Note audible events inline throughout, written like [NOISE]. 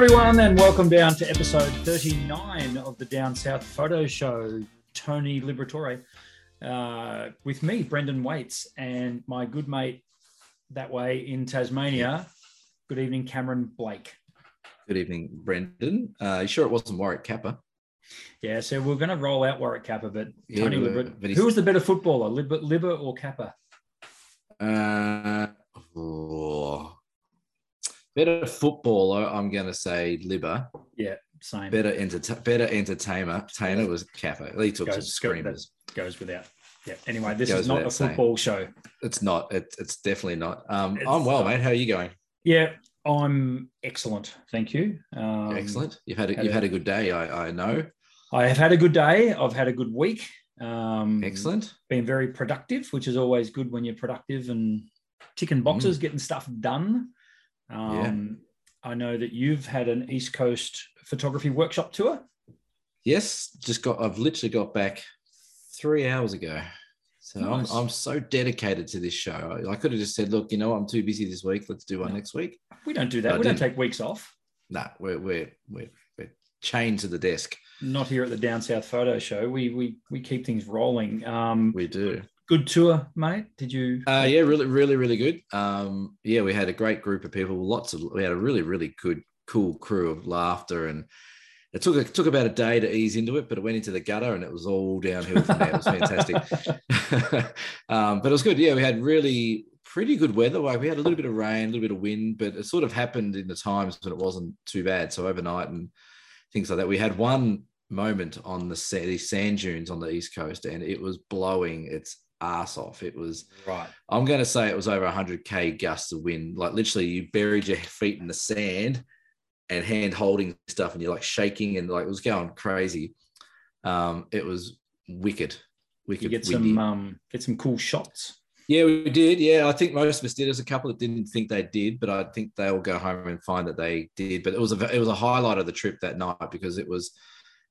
everyone, and welcome down to episode 39 of the Down South Photo Show. Tony Liberatore uh, with me, Brendan Waites, and my good mate that way in Tasmania. Good evening, Cameron Blake. Good evening, Brendan. Uh, you sure it wasn't Warwick Capper? Yeah, so we're going to roll out Warwick Capper, but Yeah, Tony but- Liber- but who was the better footballer, Liber, Liber or Capper? Uh, oh. Better footballer, I'm going to say Libba. Yeah, same. Better enter- better entertainer Tainer was Capper. He took some Goes- screamers. Goes without. Yeah. Anyway, this Goes is not a without saying. football show. It's not. It, it's definitely not. Um, It's I'm well, not. mate. How are you going? Yeah, I'm excellent. Thank you. Um, Excellent. You've had a, had you've a- had a good day. I, I know. I have had a good day. I've had a good week. Um, Excellent. Been very productive, which is always good when you're productive and ticking boxes, getting stuff done. Um, I know that you've had an East Coast photography workshop tour. Yes, just got. I've literally got back three hours ago. So Nice. I'm I'm so dedicated to this show. I, I could have just said, look, you know, I'm too busy this week. Let's do one No. next week. We don't do that. I we don't take weeks off. Nah, we're we're we're, we're chained to the desk. Not here at the Down South Photo Show. We we we keep things rolling. Um, We do. Good tour, mate. Did you? Uh, yeah, really, really, really good. Um, yeah, we had a great group of people. Lots of we had a really, really good, cool crew of laughter, and it took it took about a day to ease into it, but it went into the gutter, and it was all downhill from there. It was fantastic. [LAUGHS] um, but it was good. Yeah, we had really pretty good weather. Like we had a little bit of rain, a little bit of wind, but it sort of happened in the times when it wasn't too bad. So overnight and things like that. We had one moment on the these sand dunes on the east coast, and it was blowing its ass off. It was. right. I'm going to say it was over 100k gusts of wind. Like literally, you buried your feet in the sand and hand holding stuff, and you're like shaking and like it was going crazy. Um, it was wicked, wicked. You get windy. some um, get some cool shots. Yeah, we did. Yeah, I think most of us did. There's a couple that didn't think they did, but I think they'll go home and find that they did. But it was a it was a highlight of the trip that night because it was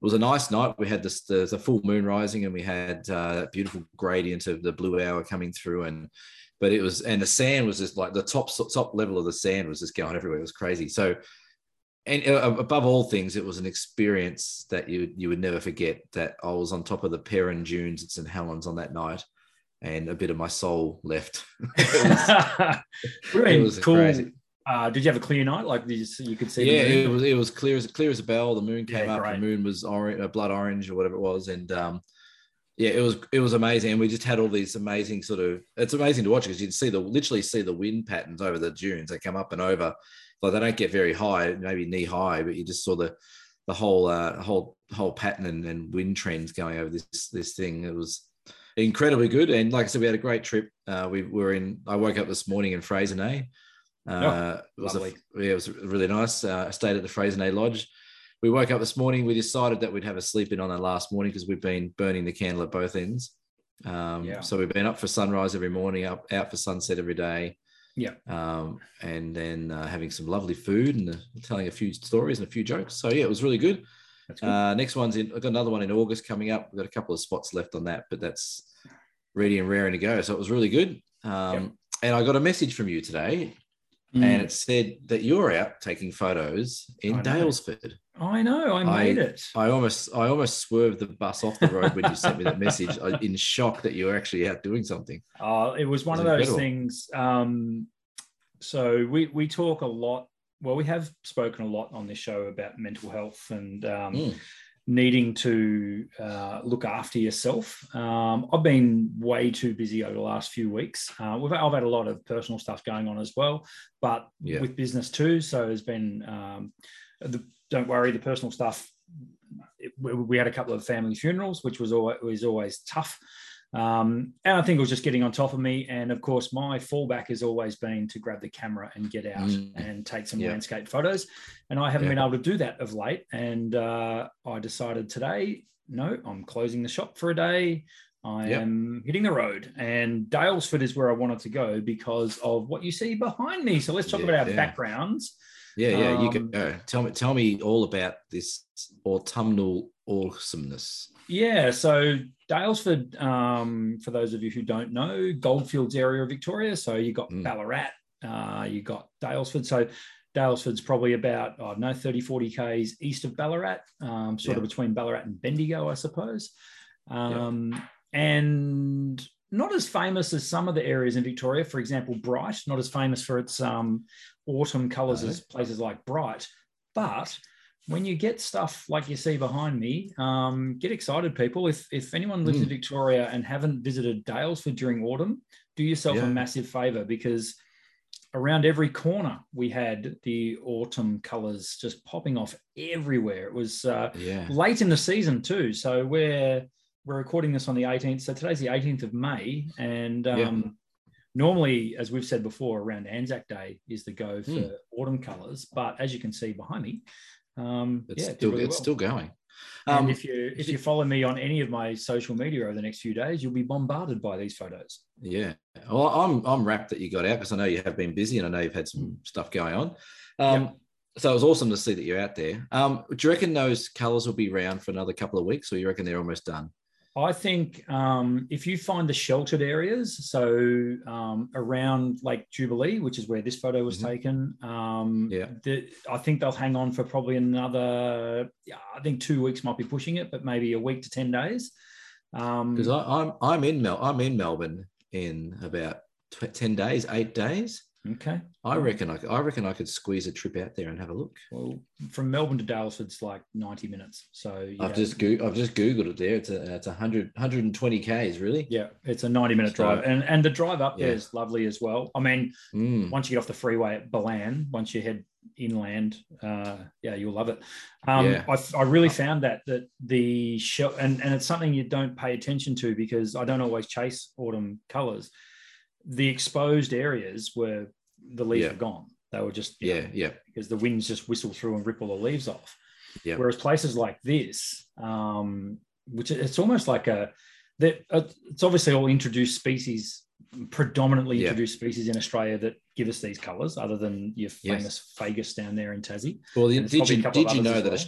was a nice night. We had this the, the full moon rising, and we had uh, that beautiful gradient of the blue hour coming through, and but it was and the sand was just like the top top level of the sand was just going everywhere. It was crazy. So. And uh, above all things, it was an experience that you you would never forget. That I was on top of the Peron Dunes at St Helens on that night, and a bit of my soul left. I [LAUGHS] it [LAUGHS] was cool. crazy. Uh, did you have a clear night? Like did you, could see? yeah, it was it was clear as clear as a bell. The moon came Yeah, up. great. The moon was orange, uh, blood orange, or whatever it was, and um, yeah, it was it was amazing. And we just had all these amazing sort of. It's amazing to watch because you'd see the literally see the wind patterns over the dunes. They come up and over. Like they don't get very high, maybe knee high, but you just saw the the whole uh, whole whole pattern and, and wind trends going over this this thing. It was incredibly good. And like I said, we had a great trip. Uh, we were in. I woke up this morning in Freycinet. Uh, it was a, yeah, it was really nice. Uh, I stayed at the Freycinet Lodge. We woke up this morning. We decided that we'd have a sleep in on the last morning because we've been burning the candle at both ends. Um, Yeah. So we've been up for sunrise every morning, up out for sunset every day. Yeah. Um, and then uh, having some lovely food and uh, telling a few stories and a few jokes. So yeah, it was really good. Uh, next one's in. I've got another one in August coming up. We've got a couple of spots left on that, but that's ready and raring to go. So it was really good. Um, And I got a message from you today, Mm. and it said that you're out taking photos in know. Daylesford. I know, I I- made it. I almost, I almost swerved the bus off the road when you sent me that message, [LAUGHS] I- in shock that you were actually out doing something. Uh, it was one It's of those things. Um, so we we talk a lot. Well, we have spoken a lot on this show about mental health and um, Mm. Needing to uh, look after yourself. Um, I've been way too busy over the last few weeks. Uh, we've, I've had a lot of personal stuff going on as well, but Yeah. with business too. So there's been, um, the, don't worry, the personal stuff. it- we, we had a couple of family funerals, which was always, was always tough. Um, and I think it was just getting on top of me. And of course, my fallback has always been to grab the camera and get out Mm. and take some Yeah. landscape photos. And I haven't Yeah. been able to do that of late. And uh, I decided today, no, I'm closing the shop for a day. I Yep. am hitting the road. And Daylesford is where I wanted to go because of what you see behind me. So let's talk Yeah, about our backgrounds. Yeah, yeah, you Um, can go. Tell me, tell me all about this autumnal awesomeness. Yeah, so Daylesford, um, for those of you who don't know, Goldfields area of Victoria. So you got Mm. Ballarat, uh, you got Daylesford. So Daylesford's probably about, I don't know, 30, 40 Ks east of Ballarat, um, sort Yeah. of between Ballarat and Bendigo, I suppose. Um, And not as famous as some of the areas in Victoria. For example, Bright, not as famous for its um, autumn colours No. as places like Bright. But when you get stuff like you see behind me, um, get excited, people. If if anyone lives in Mm. Victoria and haven't visited Daylesford during autumn, do yourself Yeah. a massive favour because around every corner we had the autumn colours just popping off everywhere. It was uh, Yeah. late in the season too, so we're we're recording this on the 18th. So today's the 18th of May, and um, Yeah. normally, as we've said before, around Anzac Day is the go for Hmm. autumn colours. But as you can see behind me, um, It's yeah, still really it's well. still going. And Um, if you if you follow me on any of my social media over the next few days, you'll be bombarded by these photos. Yeah. Well, I'm I'm wrapped that you got out because I know you have been busy and I know you've had some stuff going on. Um, Yep. So it was awesome to see that you're out there. Um, do you reckon those colours will be around for another couple of weeks, or you reckon they're almost done? I think um, if you find the sheltered areas, so um, around Lake Jubilee, which is where this photo was Mhm. taken, um, Yeah. the, I think they'll hang on for probably another. Yeah, I think two weeks might be pushing it, but maybe a week to ten days. Um, Because I'm I'm in Mel I'm in Melbourne in about tw- ten days, eight days. Okay, I reckon I, I reckon I could squeeze a trip out there and have a look. well, from Melbourne to Daylesford's like ninety minutes, so I've know, just go- I've just googled it there. It's a it's a hundred hundred and twenty k's really. yeah, it's a ninety minute So- drive, and and the drive up there Yeah. is lovely as well. I mean, Mm. once you get off the freeway at Ballan, once you head inland, uh, yeah, you'll love it. Um, Yeah. I, I really found that that the shell, and, and it's something you don't pay attention to because I don't always chase autumn colors. The exposed areas were the leaves Yeah. were gone. They were just you know, Yeah, yeah, because the winds just whistle through and ripple the leaves off. Yeah. Whereas places like this, um, which it's almost like a that uh, it's obviously all introduced species, predominantly Yeah. introduced species in Australia that give us these colours, other than your Yes. famous Fagus down there in Tassie. Well, did you did you know that?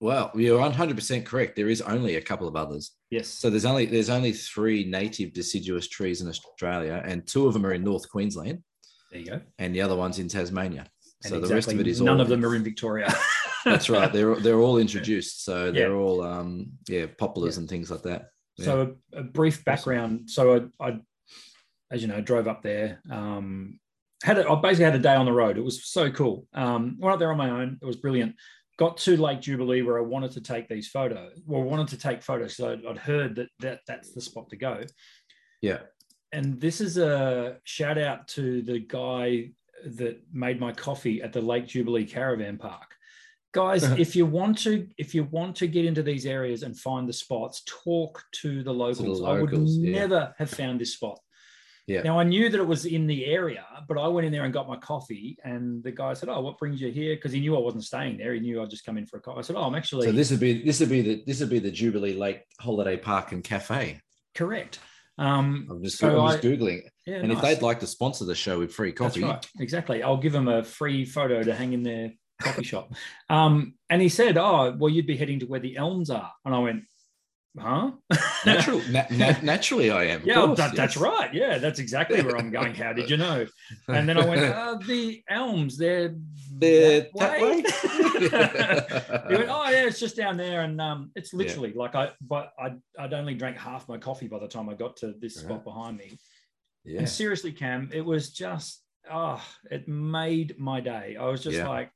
well. Well, you're 100 percent correct. There is only a couple of others. Yes. So there's only there's only three native deciduous trees in Australia, and two of them are in North Queensland, there you go. and the other one's in Tasmania. And so the rest of it is none of them are in [LAUGHS] Victoria. That's right. They're they're all introduced, so [LAUGHS] they're Yeah. all um yeah poplars Yeah. and things like that. Yeah. So a, a brief background. So I, I, as you know, drove up there. Um, had a, I basically had a day on the road. It was so cool. Um, went up there on my own. It was brilliant. Got to Lake Jubilee where I wanted to take these photos. Well, wanted to take photos. So I'd, I'd heard that, that that's the spot to go. yeah, And this is a shout out to the guy that made my coffee at the Lake Jubilee Caravan Park. Guys, [LAUGHS] if you want to, if you want to get into these areas and find the spots, talk to the locals. I would yeah. never have found this spot. Yeah. Now I knew that it was in the area, but I went in there and got my coffee, and the guy said, "Oh, what brings you here?" Because he knew I wasn't staying there. He knew I'd just come in for a coffee. I said, "Oh, I'm actually So this would be this would be the this would be the Jubilee Lake Holiday Park and Cafe. correct." Um, I'm just, So I'm just I- googling, yeah, and if they'd like to sponsor the show with free coffee, right. Exactly. I'll give them a free photo to hang in their coffee shop. Um, and he said, "Oh, well, you'd be heading to where the elms are." And I went, "Huh?" natural, [LAUGHS] na- na- naturally, I am. yeah, course, that, that's right. Yeah, that's exactly where I'm going. How did you know? And then I went, [LAUGHS] uh, "The elms, they're They're that that way." way? [LAUGHS] he went, "Oh yeah, it's just down there, and um, it's literally like I, but I, I'd only drank half my coffee by the time I got to this spot behind me." yeah, And seriously, Cam, it was just, oh, it made my day. I was just Yeah. like,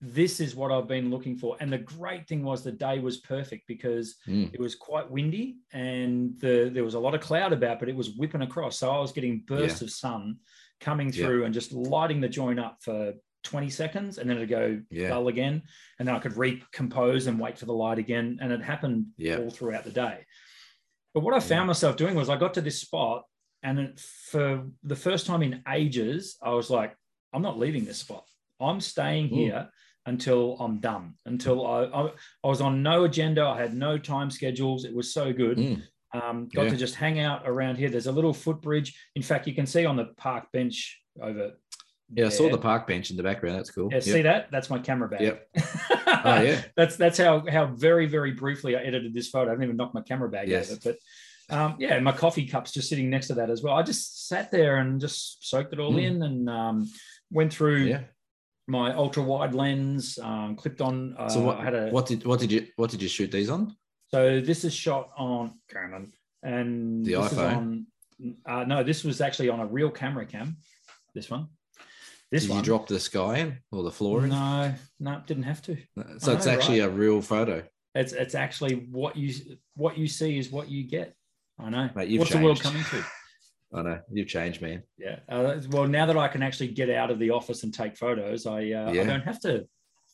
this is what I've been looking for. And the great thing was the day was perfect because Mm. it was quite windy and the, there was a lot of cloud about, but it was whipping across. So I was getting bursts of sun coming Yeah. through and just lighting the joint up for 20 seconds and then it'd go Yeah. dull again. And then I could recompose and wait for the light again. And it happened Yeah. all throughout the day. But what I found myself doing was I got to this spot and it, for the first time in ages, I was like, I'm not leaving this spot. I'm staying Mm. here until I'm done. Until I, I, I was on no agenda. I had no time schedules. It was so good. Mm. Um, got Yeah. to just hang out around here. There's a little footbridge. In fact, you can see on the park bench over. Yeah. I saw the park bench in the background. That's cool. Yeah, Yep. see that? That's my camera bag. Yep. [LAUGHS] Oh, yeah. that's that's how how very very briefly I edited this photo. I haven't even knocked my camera bag Yes. out of it, but um, yeah, my coffee cup's just sitting next to that as well. I just sat there and just soaked it all Mm. in and um, went through Yeah. my ultra wide lens um, clipped on. Uh, So what, I had a what did what did you what did you shoot these on? so this is shot on Canon, and The this is iPhone? on. Uh, no, this was actually on a real camera cam. This one. This did one. you drop the sky in or the floor in? No, no, didn't have to. So it's actually right. a real photo. It's it's actually what you what you see is what you get. I know. Mate, What's the world changed. coming to? I know you've changed, man. Yeah. Uh, well, now that I can actually get out of the office and take photos, I uh, I don't have to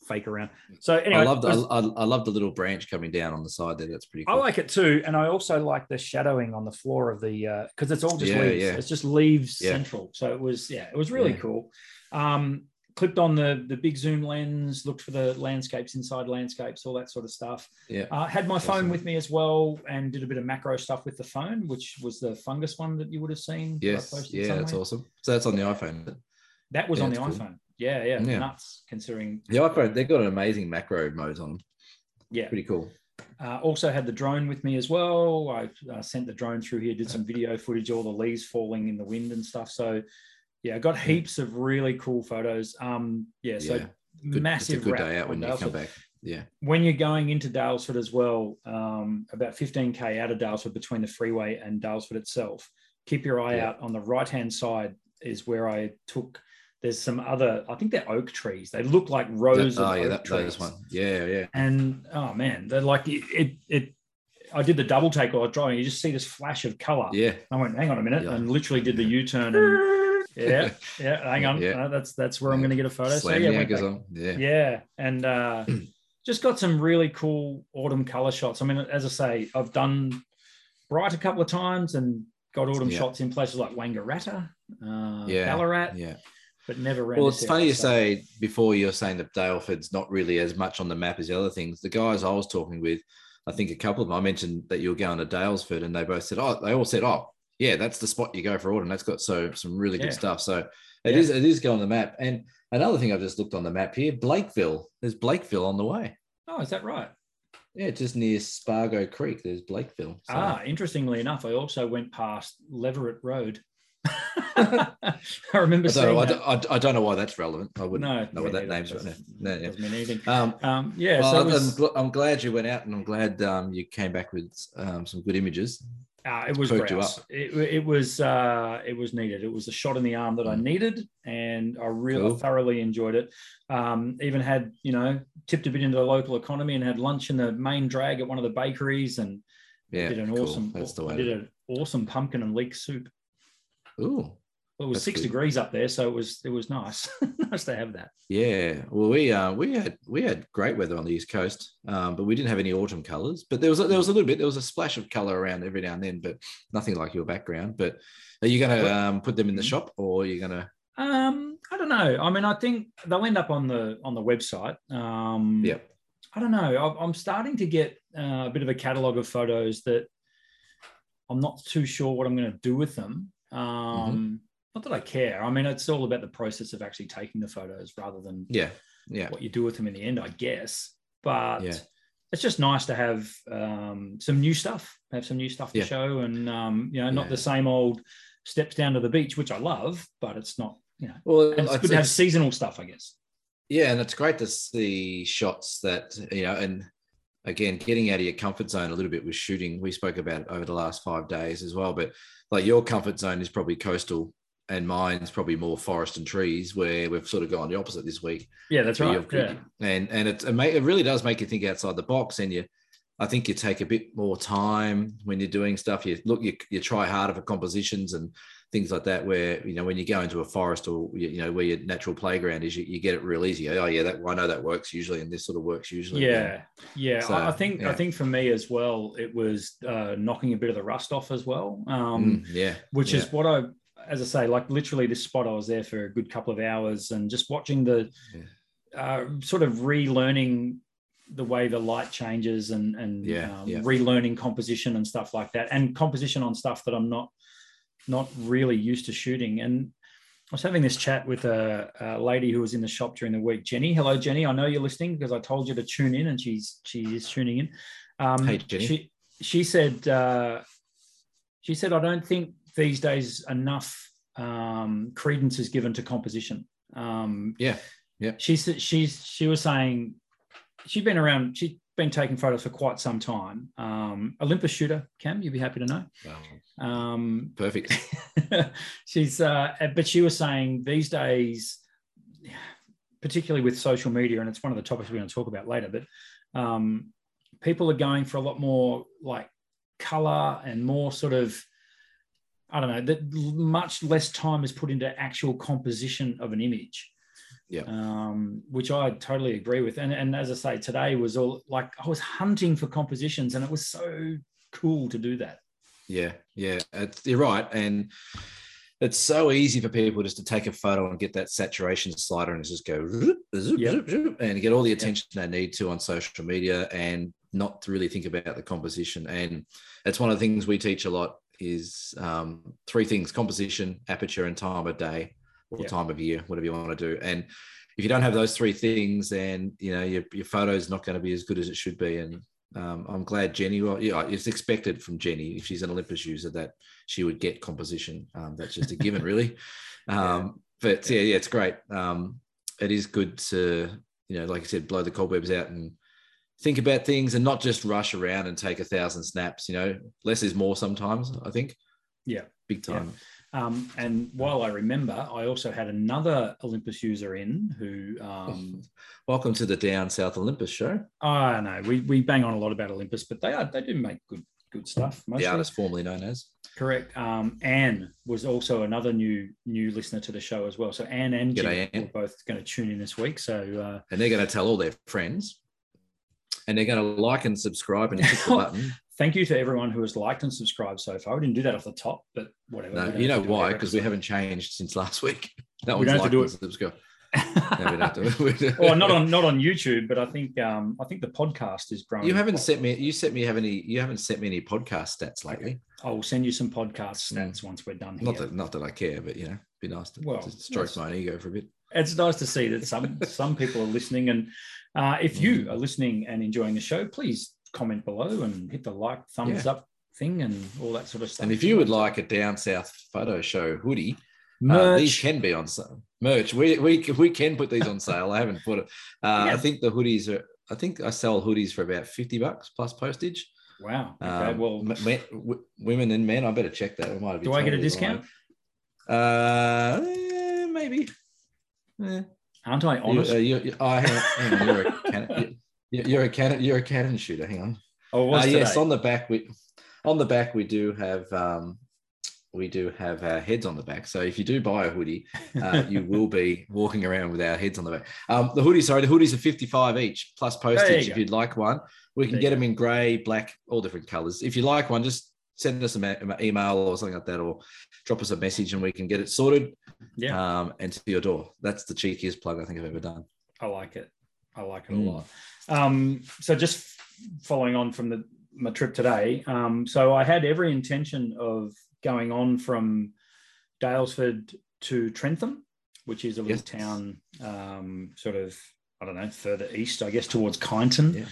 fake around. So anyway, I love the I, I love the little branch coming down on the side there. That's pretty I like it too, and I also like the shadowing on the floor of the because it's all just Yeah, leaves. yeah. It's just leaves Yeah. central. So it was yeah, it was really Yeah. cool. Um, clipped on the the big zoom lens, looked for the landscapes inside landscapes, all that sort of stuff. yeah. Uh, had my phone with me as well, and did a bit of macro stuff with the phone, which was the fungus one that you would have seen. Yes. posted Yeah, that's awesome. So that's on the iPhone. That was Yeah, on the that's cool. iPhone. Yeah, yeah, Yeah. nuts. Considering, The iPhone, they've got an amazing macro mode on them. yeah. Pretty cool. Uh, also had the drone with me as well. I uh, sent the drone through here, did some video footage, all the leaves falling in the wind and stuff. So, yeah, I got heaps of really cool photos. Um, yeah, so Yeah. Good, massive. It's a good day out when you Daylesford. come back. Yeah. When you're going into Daylesford as well, um, about 15k out of Daylesford between the freeway and Daylesford itself, keep your eye Yeah. out on the right hand side is where I took. There's some other, I think they're oak trees. They look like rows That- of oh yeah, oak that, trees one. Yeah, yeah. and oh man, they're like it, it. it I did the double take while I was driving. You just see this flash of color. Yeah. I went, hang on a minute, Yeah. and literally did the U turn. And yeah, [LAUGHS] yeah, hang on, Yeah. Uh, that's that's where I'm going to get a photo. Slam so yeah, went back- Yeah. yeah, and uh, [CLEARS THROAT] just got some really cool autumn color shots. I mean, as I say, I've done bright a couple of times and got autumn Yeah. shots in places like Wangaratta, uh, Yeah, Ballarat, Yeah. but never. Well, it's funny you say before you're saying that Daylesford's not really as much on the map as the other things. The guys I was talking with, I think a couple of them, I mentioned that you were going to Daylesford and they both said, oh, they all said, oh, yeah, that's the spot you go for autumn. That's got so some really Yeah. good stuff. So it Yeah. is it is going on the map. And another thing I've just looked on the map here, Blakeville. There's Blakeville on the way. Oh, is that right? Yeah, just near Spargo Creek. There's Blakeville. So- Ah, interestingly enough, I also went past Leverett Road. [LAUGHS] I remember I don't, seeing know, I, don't, I, I don't know why that's relevant. I wouldn't No, know what that name's right now. Doesn't- No, yeah. Doesn't mean anything. Um, Um, yeah, well, so I'm, gl- I'm glad you went out, and I'm glad um, you came back with um, some good images. Uh, it was grouse. It, it was uh, it was needed. It was a shot in the arm that I Mm. needed, and I really Cool. thoroughly enjoyed it. Um, even had you know tipped a bit into the local economy and had lunch in the main drag at one of the bakeries, and Yeah, did an cool. awesome. That's the I way. did an awesome pumpkin and leek soup. Ooh, Well, it was That's six good. degrees up there, so it was it was nice. [LAUGHS] nice to have that. yeah. Well, we uh, we had we had great weather on the east coast, um, but we didn't have any autumn colours. But there was a, there was a little bit. There was a splash of colour around every now and then, but nothing like your background. But are you going to um, put them in the Mhm. shop, or are you going to? Um, I don't know. I mean, I think they'll end up on the on the website. Um, Yeah. I don't know. I'm starting to get uh, a bit of a catalog of photos that I'm not too sure what I'm going to do with them. Um, Not that I care. I mean, it's all about the process of actually taking the photos rather than Yeah, yeah, what you do with them in the end, I guess. But Yeah. it's just nice to have um, some new stuff, have some new stuff to Yeah. show, and um, you know, not Yeah. the same old steps down to the beach, which I love, but it's not. You know, Well, and it's I'd good to have seasonal stuff, I guess. Yeah, and it's great to see shots that you know, and again, getting out of your comfort zone a little bit with shooting. We spoke about it over the last five days as well, but like your comfort zone is probably coastal, and mine's probably more forest and trees, where we've sort of gone the opposite this week. Yeah, that's right. Yeah. And and it it, really does make you think outside the box, and you. I think you take a bit more time when you're doing stuff. You look, you, you try harder for compositions and things like that. Where you know when you go into a forest or you, you know where your natural playground is, you, you get it real easy. Oh yeah, that I know that works usually, and this sort of works usually. Yeah, yeah. So, I think I think for me as well, it was uh, knocking a bit of the rust off as well. Um, Mm, yeah, which yeah. is what I, as I say, like literally this spot, I was there for a good couple of hours and just watching the uh, sort of relearning the way the light changes and and Yeah, um, yeah. relearning composition and stuff like that, and composition on stuff that I'm not not really used to shooting. And I was having this chat with a, a lady who was in the shop during the week, Jenny. Hello, Jenny. I know you're listening because I told you to tune in, and she's she is tuning in. Um, Hey, Jenny. She she said uh, she said I don't think these days enough um, credence is given to composition. Um, yeah, Yep. She's she's she was saying she'd been around. She'd been taking photos for quite some time. Um, Olympus shooter, Cam, you'd be happy to know. Wow. Um, Perfect. [LAUGHS] she's uh, but she was saying these days particularly with social media and it's one of the topics we're going to talk about later but um, people are going for a lot more like color and more sort of i don't know that much less time is put into actual composition of an image Yeah. um, which i totally agree with and, and as i say today was all like i was hunting for compositions and it was so cool to do that Yeah, yeah, it's, you're right, and it's so easy for people just to take a photo and get that saturation slider and just go zoop, zoop, Yep. zoop, and get all the attention they need to on social media and not to really think about the composition. And it's one of the things we teach a lot is um, three things: composition, aperture, and time of day or Yep. time of year, whatever you want to do. And if you don't have those three things, then you know your, your photo is not going to be as good as it should be. And um, I'm glad Jenny. Well, yeah, it's expected from Jenny if she's an Olympus user that she would get composition. Um, that's just a given, [LAUGHS] really. Um, but yeah, yeah, it's great. Um, it is good to you know, like I said, blow the cobwebs out and think about things and not just rush around and take a thousand snaps. You know, less is more sometimes. I think. Yeah. big Yeah. time. Um, and while I remember, I also had another Olympus user in who, um, [LAUGHS] Welcome to the Down South Olympus show. I don't know, we, we bang on a lot about Olympus, but they are they do make good good stuff. Mostly. The artist formerly known as. Correct. Um, Anne was also another new new listener to the show as well. So Anne and G'day, Jim Anne. were both going to tune in this week. So uh, and they're going to tell all their friends and they're going to like and subscribe and hit the [LAUGHS] button. thank you to everyone who has liked and subscribed so far. We didn't do that off the top, but whatever. No, you know have to do it why? Because we haven't changed since last week. [LAUGHS] [LAUGHS] That We don't have to do and subscribed. No, we don't have to. Well, not on not on YouTube, but I think um, I think the podcast is growing. You haven't sent me. You sent me have any. You haven't sent me any podcast stats lately. I will send you some podcast stats once we're done here. Not that, not that I care, but you know, be nice to, Well, to stroke my ego for a bit. it's nice to see that some some people are listening and uh, if Mm. you are listening and enjoying the show please comment below and hit the like thumbs Yeah. up thing and all that sort of stuff And if you would like a down south photo show hoodie, uh, these can be on sale. Merch. We we we can put these on sale. I haven't put it. Uh, Yeah. I think the hoodies are. I think I sell hoodies for about fifty bucks plus postage. wow okay Um, well m- men, w- women and men. I better check that. I might have been do i get a discount wrong. Uh, eh, maybe. Eh. Aren't i You, honest uh, you, you, oh, hang on, hang on. You're a [LAUGHS] cannon. You, you're a cannon. You're a Canon shooter. Hang on. oh Uh, yes, on the back we on the back we do have um, we do have our heads on the back. So if you do buy a hoodie, uh, [LAUGHS] you will be walking around with our heads on the back. Um, the hoodie, sorry, the hoodies are 55 each plus There you postage. If go. you'd like one, we can There get you them in grey, black, all different colors. If you like one, just send us an email or something like that, or drop us a message and we can get it sorted yeah um, and to your door. That's the cheekiest plug I think I've ever done. i like it i like it Mm. a lot um, so just following on from the my trip today um, so i had every intention of going on from daylesford to trentham which is a little Yes. town um, sort of i don't know further east i guess towards kyneton Yeah.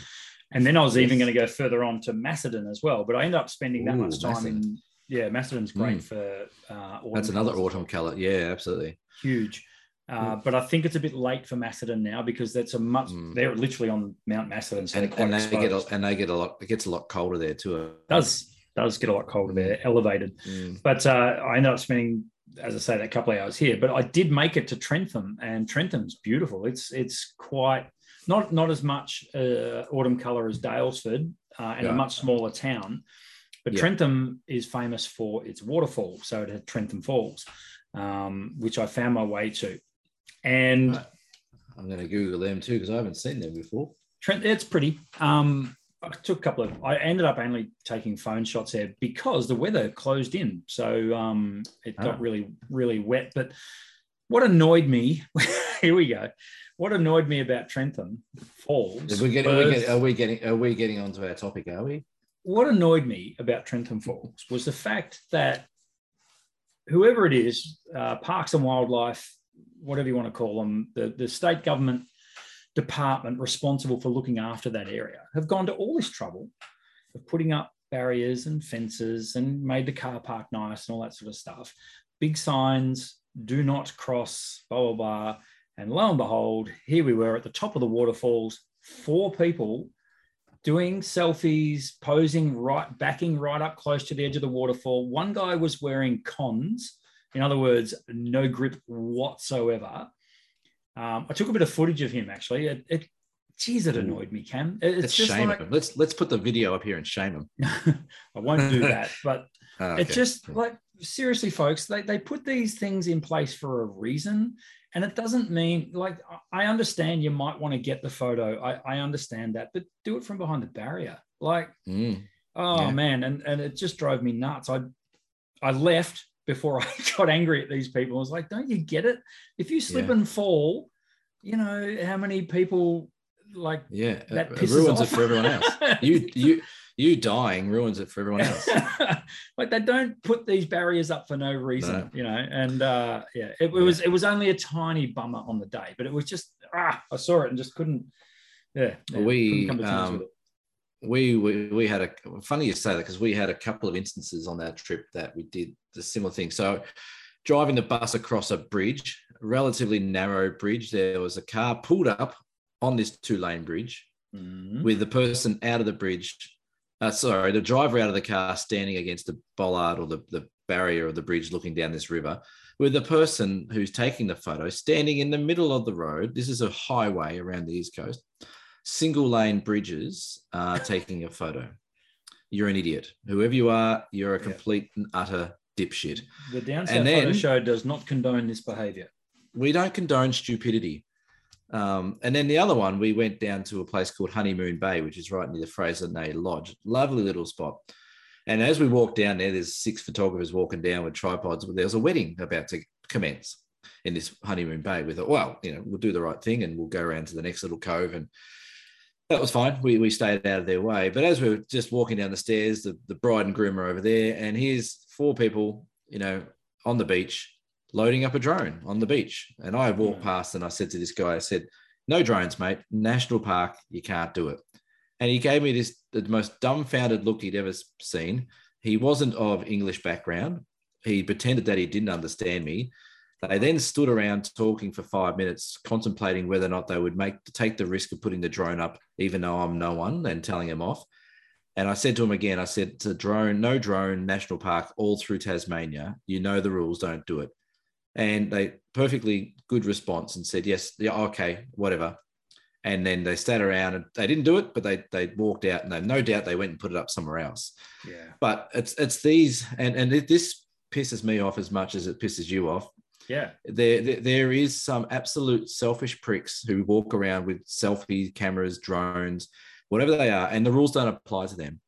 And then i was even going to go further on to macedon as well but i ended up spending that Ooh, much time in yeah macedon's great Mm. for uh, autumn That's another autumn color. Yeah, absolutely. huge uh, but I think it's a bit late for Macedon now because that's a much. Mm. They're literally on Mount Macedon, so And, and they get a, and they get a lot. It gets a lot colder there too. does does get a lot colder there, elevated. Mm. But uh, I ended up spending, as I say, that couple of hours here. But I did make it to Trentham, and Trentham's beautiful. It's it's quite not not as much uh, autumn color as Daylesford, uh, and a much smaller town. But Yeah. Trentham is famous for its waterfall, so it had Trentham Falls, um, which I found my way to, and. I'm going to Google them too because I haven't seen them before. Trent, it's pretty. Um, I took a couple of. I ended up only taking phone shots there because the weather closed in, so um, it got Oh. really, really wet. But what annoyed me, [LAUGHS] here we go. What annoyed me about Trentham Falls? Are we getting? Are we was- getting? Are we getting? Are we getting onto our topic? Are we? what annoyed me about Trentham Falls was the fact that whoever it is, uh, Parks and Wildlife, whatever you want to call them, the, the state government department responsible for looking after that area, have gone to all this trouble of putting up barriers and fences and made the car park nice and all that sort of stuff. Big signs, do not cross, blah, blah, blah. And lo and behold, here we were at the top of the waterfalls, four people doing selfies, posing right, backing right up close to the edge of the waterfall. One guy was wearing cons, in other words, no grip whatsoever. Um, I took a bit of footage of him actually. It, it geez, it annoyed me, Cam. It, it's Let's just shame like him. Let's let's put the video up here and shame him. [LAUGHS] I won't do that, but [LAUGHS] Ah, it's just like seriously, folks, they, they put these things in place for a reason. And it doesn't mean like I understand you might want to get the photo. I, I understand that, but do it from behind the barrier. Like, Mm. oh Yeah. man, and, and it just drove me nuts. I I left before [LAUGHS] I got angry at these people. I was like, don't you get it? If you slip Yeah. and fall, you know how many people like Yeah, that it, it ruins off. it for everyone else. [LAUGHS] You you you dying ruins it for everyone else. [LAUGHS] like they don't put these barriers up for no reason, No. you know. And uh, yeah, it, it was it was only a tiny bummer on the day, but it was just ah, I saw it and just couldn't. Yeah, yeah, We, couldn't come um, we, we we had a funny you say that because we had a couple of instances on that trip that we did the similar thing. So driving the bus across a bridge, a relatively narrow bridge, there was a car pulled up on this two lane bridge Mhm. with the person out of the bridge. Uh, sorry, the driver out of the car standing against the bollard or the, the barrier of the bridge looking down this river, with the person who's taking the photo standing in the middle of the road. This is a highway around the East Coast, single lane bridges uh, [LAUGHS] taking a photo. You're an idiot. Whoever you are, you're a Yeah. complete and utter dipshit. The Down South and Photo then- Show does not condone this behaviour. we don't condone stupidity. Um, and then the other one, we went down to a place called Honeymoon Bay, which is right near the Freycinet Lodge. Lovely little spot. And as we walked down there, there's six photographers walking down with tripods. But there was a wedding about to commence in this Honeymoon Bay. We thought, well, you know, we'll do the right thing and we'll go around to the next little cove. And that was fine. We, we stayed out of their way. But as we were just walking down the stairs, the, the bride and groom are over there. And here's four people, you know, on the beach loading up a drone on the beach. And I walked past and I said to this guy, I said, no drones, mate. National park, you can't do it. And he gave me this the most dumbfounded look he'd ever seen. He wasn't of English background. He pretended that he didn't understand me. They then stood around talking for five minutes, contemplating whether or not they would make take the risk of putting the drone up, even though I'm no one, and telling him off. And I said to him again, I said, to drone, no drone, national park, all through Tasmania. You know the rules, don't do it. And they perfectly good response and said, yes, yeah, okay, whatever. And then they sat around and they didn't do it, but they they walked out and they, no doubt they went and put it up somewhere else. Yeah, But it's it's these and and it, this pisses me off as much as it pisses you off. yeah, There, there there is some absolute selfish pricks who walk around with selfie cameras, drones, whatever they are, and the rules don't apply to them.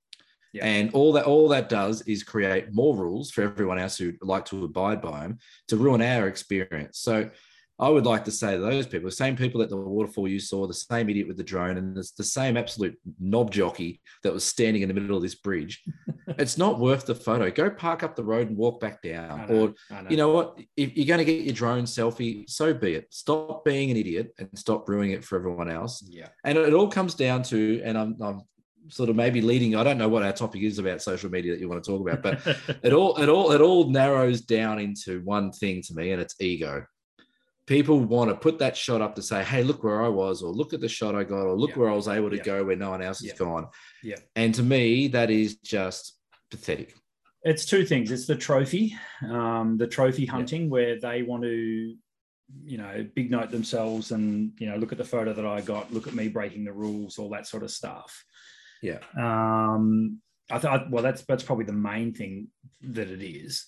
Yeah. And all that all that does is create more rules for everyone else who like to abide by them to ruin our experience. So I would like to say to those people, the same people at the waterfall you saw, the same idiot with the drone, and it's the same absolute knob jockey that was standing in the middle of this bridge. [LAUGHS] it's not worth the photo. Go park up the road and walk back down. know, Or know. you know what? If you're going to get your drone selfie, so be it. Stop being an idiot and stop ruining it for everyone else. yeah, And it all comes down to, and I'm, I'm sort of maybe leading. I don't know what our topic is about social media that you want to talk about, but [LAUGHS] it all it all it all narrows down into one thing to me, and it's ego. People want to put that shot up to say, "Hey, look where I was," or "Look at the shot I got," or "Look Yeah. where I was able to Yeah. go where no one else has Yeah. gone." Yeah. And to me, that is just pathetic. it's two things. It's the trophy, um, the trophy hunting, where they want to, you know, big note themselves and you know, look at the photo that I got, look at me breaking the rules, all that sort of stuff. Yeah. Um, I thought, well, that's that's probably the main thing that it is.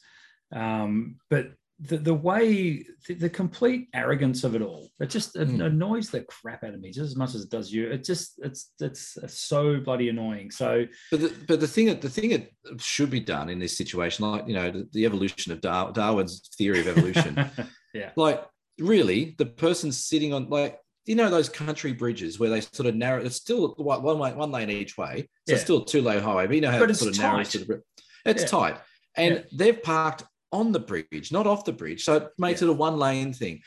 Um, but the, the way the, the complete arrogance of it all, it just it Mm. annoys the crap out of me just as much as it does you. It just it's it's so bloody annoying. So But the, but the thing that the thing that should be done in this situation, like you know, the, the evolution of Dar- Darwin's theory of evolution, [LAUGHS] yeah, like really, the person sitting on like you know those country bridges where they sort of narrow. It's still one one way, one lane each way, so Yeah. it's still two lane highway. But you know how But it sort of narrows to the bridge. It's Yeah. tight, and Yeah. they've parked on the bridge, not off the bridge, so it makes it a one lane thing.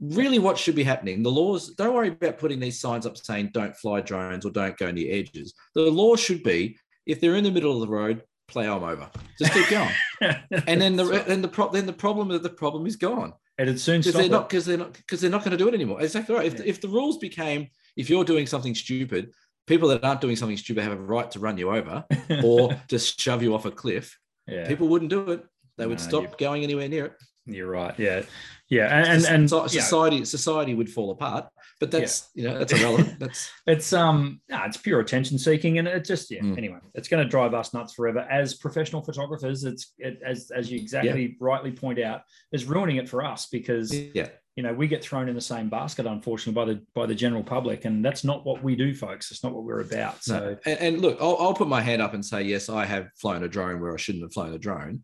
Really, what should be happening? The laws. Don't worry about putting these signs up saying "Don't fly drones" or "Don't go near edges." The law should be if they're in the middle of the road, plow them over. Just keep going, [LAUGHS] and then the then the pro- then the problem the problem is gone. It'd soon because stop. they're it. not because they're not because they're not going to do it anymore. Exactly right. If, Yeah. if the rules became if you're doing something stupid, people that aren't doing something stupid have a right to run you over [LAUGHS] or just shove you off a cliff. yeah, People wouldn't do it. They would No, stop going anywhere near it. you're right. Yeah, yeah, and and, and society society would fall apart. But that's you know that's irrelevant. [LAUGHS] That's it's um, no, it's pure attention seeking, and it just yeah. Mm. Anyway, it's going to drive us nuts forever as professional photographers. It's it, as as you exactly rightly point out, is ruining it for us because yeah. you know we get thrown in the same basket unfortunately by the by the general public and that's not what we do folks it's not what we're about so No. And, and look, I'll, I'll put my hand up and say yes, I have flown a drone where I shouldn't have flown a drone,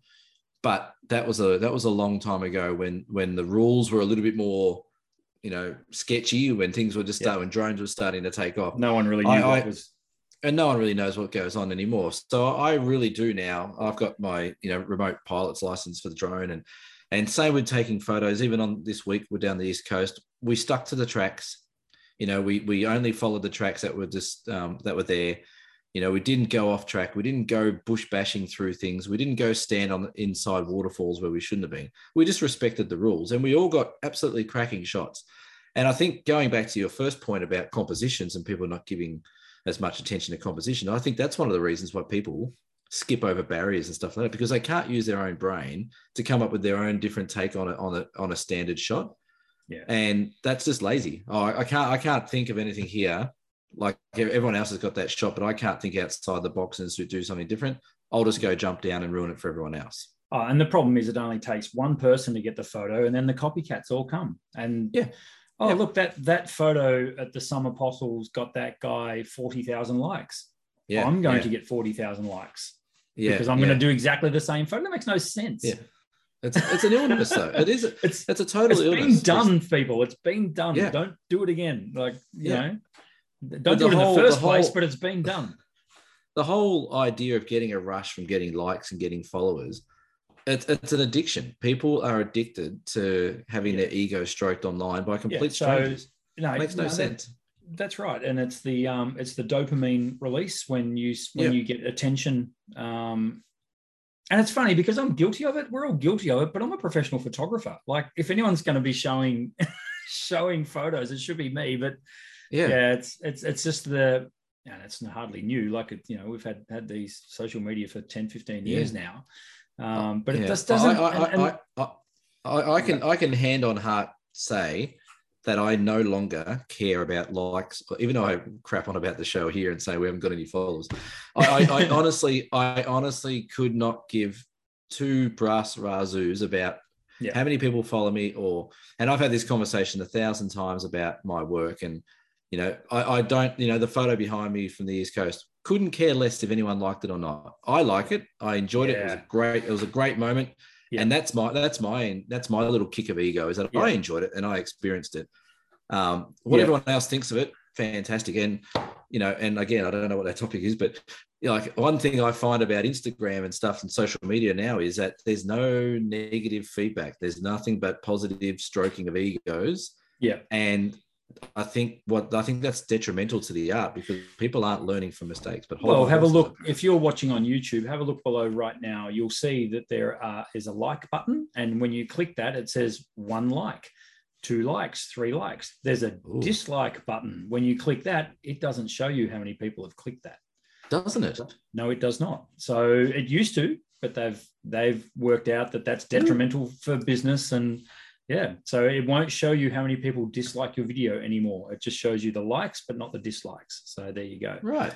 but that was a that was a long time ago when when the rules were a little bit more, you know, sketchy when things were just Yeah. starting when drones were starting to take off, no one really knew I- what I- was and no one really knows what goes on anymore. So I really do now. I've got my you know remote pilot's license for the drone and. And same with taking photos. Even on this week, we're down the east coast. We stuck to the tracks. You know, we we only followed the tracks that were just um, that were there. You know, we didn't go off track. We didn't go bush bashing through things. We didn't go stand on inside waterfalls where we shouldn't have been. We just respected the rules, and we all got absolutely cracking shots. And I think going back to your first point about compositions and people not giving as much attention to composition, I think that's one of the reasons why people skip over barriers and stuff like that because they can't use their own brain to come up with their own different take on it on a on a standard shot. Yeah. And that's just lazy. Oh, I can't I can't think of anything here. Like everyone else has got that shot, but I can't think outside the box and do something different. I'll just go jump down and ruin it for everyone else. Oh, and the problem is it only takes one person to get the photo and then the copycats all come and Yeah. oh Yeah. look that that photo at the summer apostles got that guy 40,000 likes Yeah. I'm going yeah, to get 40,000 likes yeah, because I'm yeah. going to do exactly the same photo that makes no sense Yeah. It's, it's an illness though. It is. [LAUGHS] it's It's a total it's illness. been done people it's been done don't do it again like you know don't do it in whole- the the first place but it's been done [LAUGHS] the whole idea of getting a rush from getting likes and getting followers it's, it's an addiction people are addicted to having Yeah. their ego stroked online by complete so, strangers no it makes no that- sense That's right, and it's the um, it's the dopamine release when you when Yeah. you get attention. Um, and it's funny because I'm guilty of it. We're all guilty of it, but I'm a professional photographer. Like, if anyone's going to be showing [LAUGHS] showing photos, it should be me. But yeah, yeah, it's it's it's just the and it's hardly new. Like it, you know, we've had had these social media for 10, 15 years now. Um, but it Yeah. just doesn't. I, I, and- and- I, I, I, I can I can hand on heart say that I no longer care about likes, even though I crap on about the show here and say we haven't got any followers. I, I, I [LAUGHS] honestly, I honestly could not give two brass razoos about Yeah. how many people follow me or and I've had this conversation a thousand times about my work and you know I, I don't you know the photo behind me from the East Coast couldn't care less if anyone liked it or not. I like it. I enjoyed it. It was a great. It was a great moment. Yeah. And that's my that's my that's my little kick of ego is that Yeah. I enjoyed it and I experienced it. Um, what Yeah. everyone else thinks of it, fantastic. And you know, and again, I don't know what that topic is, but you know, like one thing I find about Instagram and stuff and social media now is that there's no negative feedback. There's nothing but positive stroking of egos. Yeah. And I think what I think that's detrimental to the art because people aren't learning from mistakes. But Well, have a look. If you're watching on YouTube, have a look below right now. You'll see that there is a like button. And when you click that, it says one like, two likes, three likes. There's a Ooh. dislike button. When you click that, it doesn't show you how many people have clicked that. doesn't it? No, it does not. So it used to, but they've they've worked out that that's detrimental for business and yeah. So it won't show you how many people dislike your video anymore. It just shows you the likes, but not the dislikes. So there you go. Right.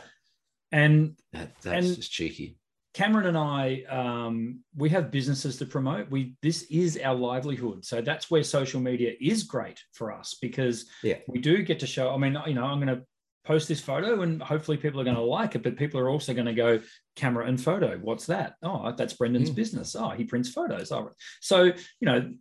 And That, that's And- just cheeky. Cameron and I, um, we have businesses to promote. We this is our livelihood, so that's where social media is great for us because Yeah. we do get to show. I mean, you know, I'm going to post this photo, and hopefully people are going to like it. But people are also going to go camera and photo. What's that? Oh, that's Brendan's Mm. business. Oh, he prints photos. Oh, so you know,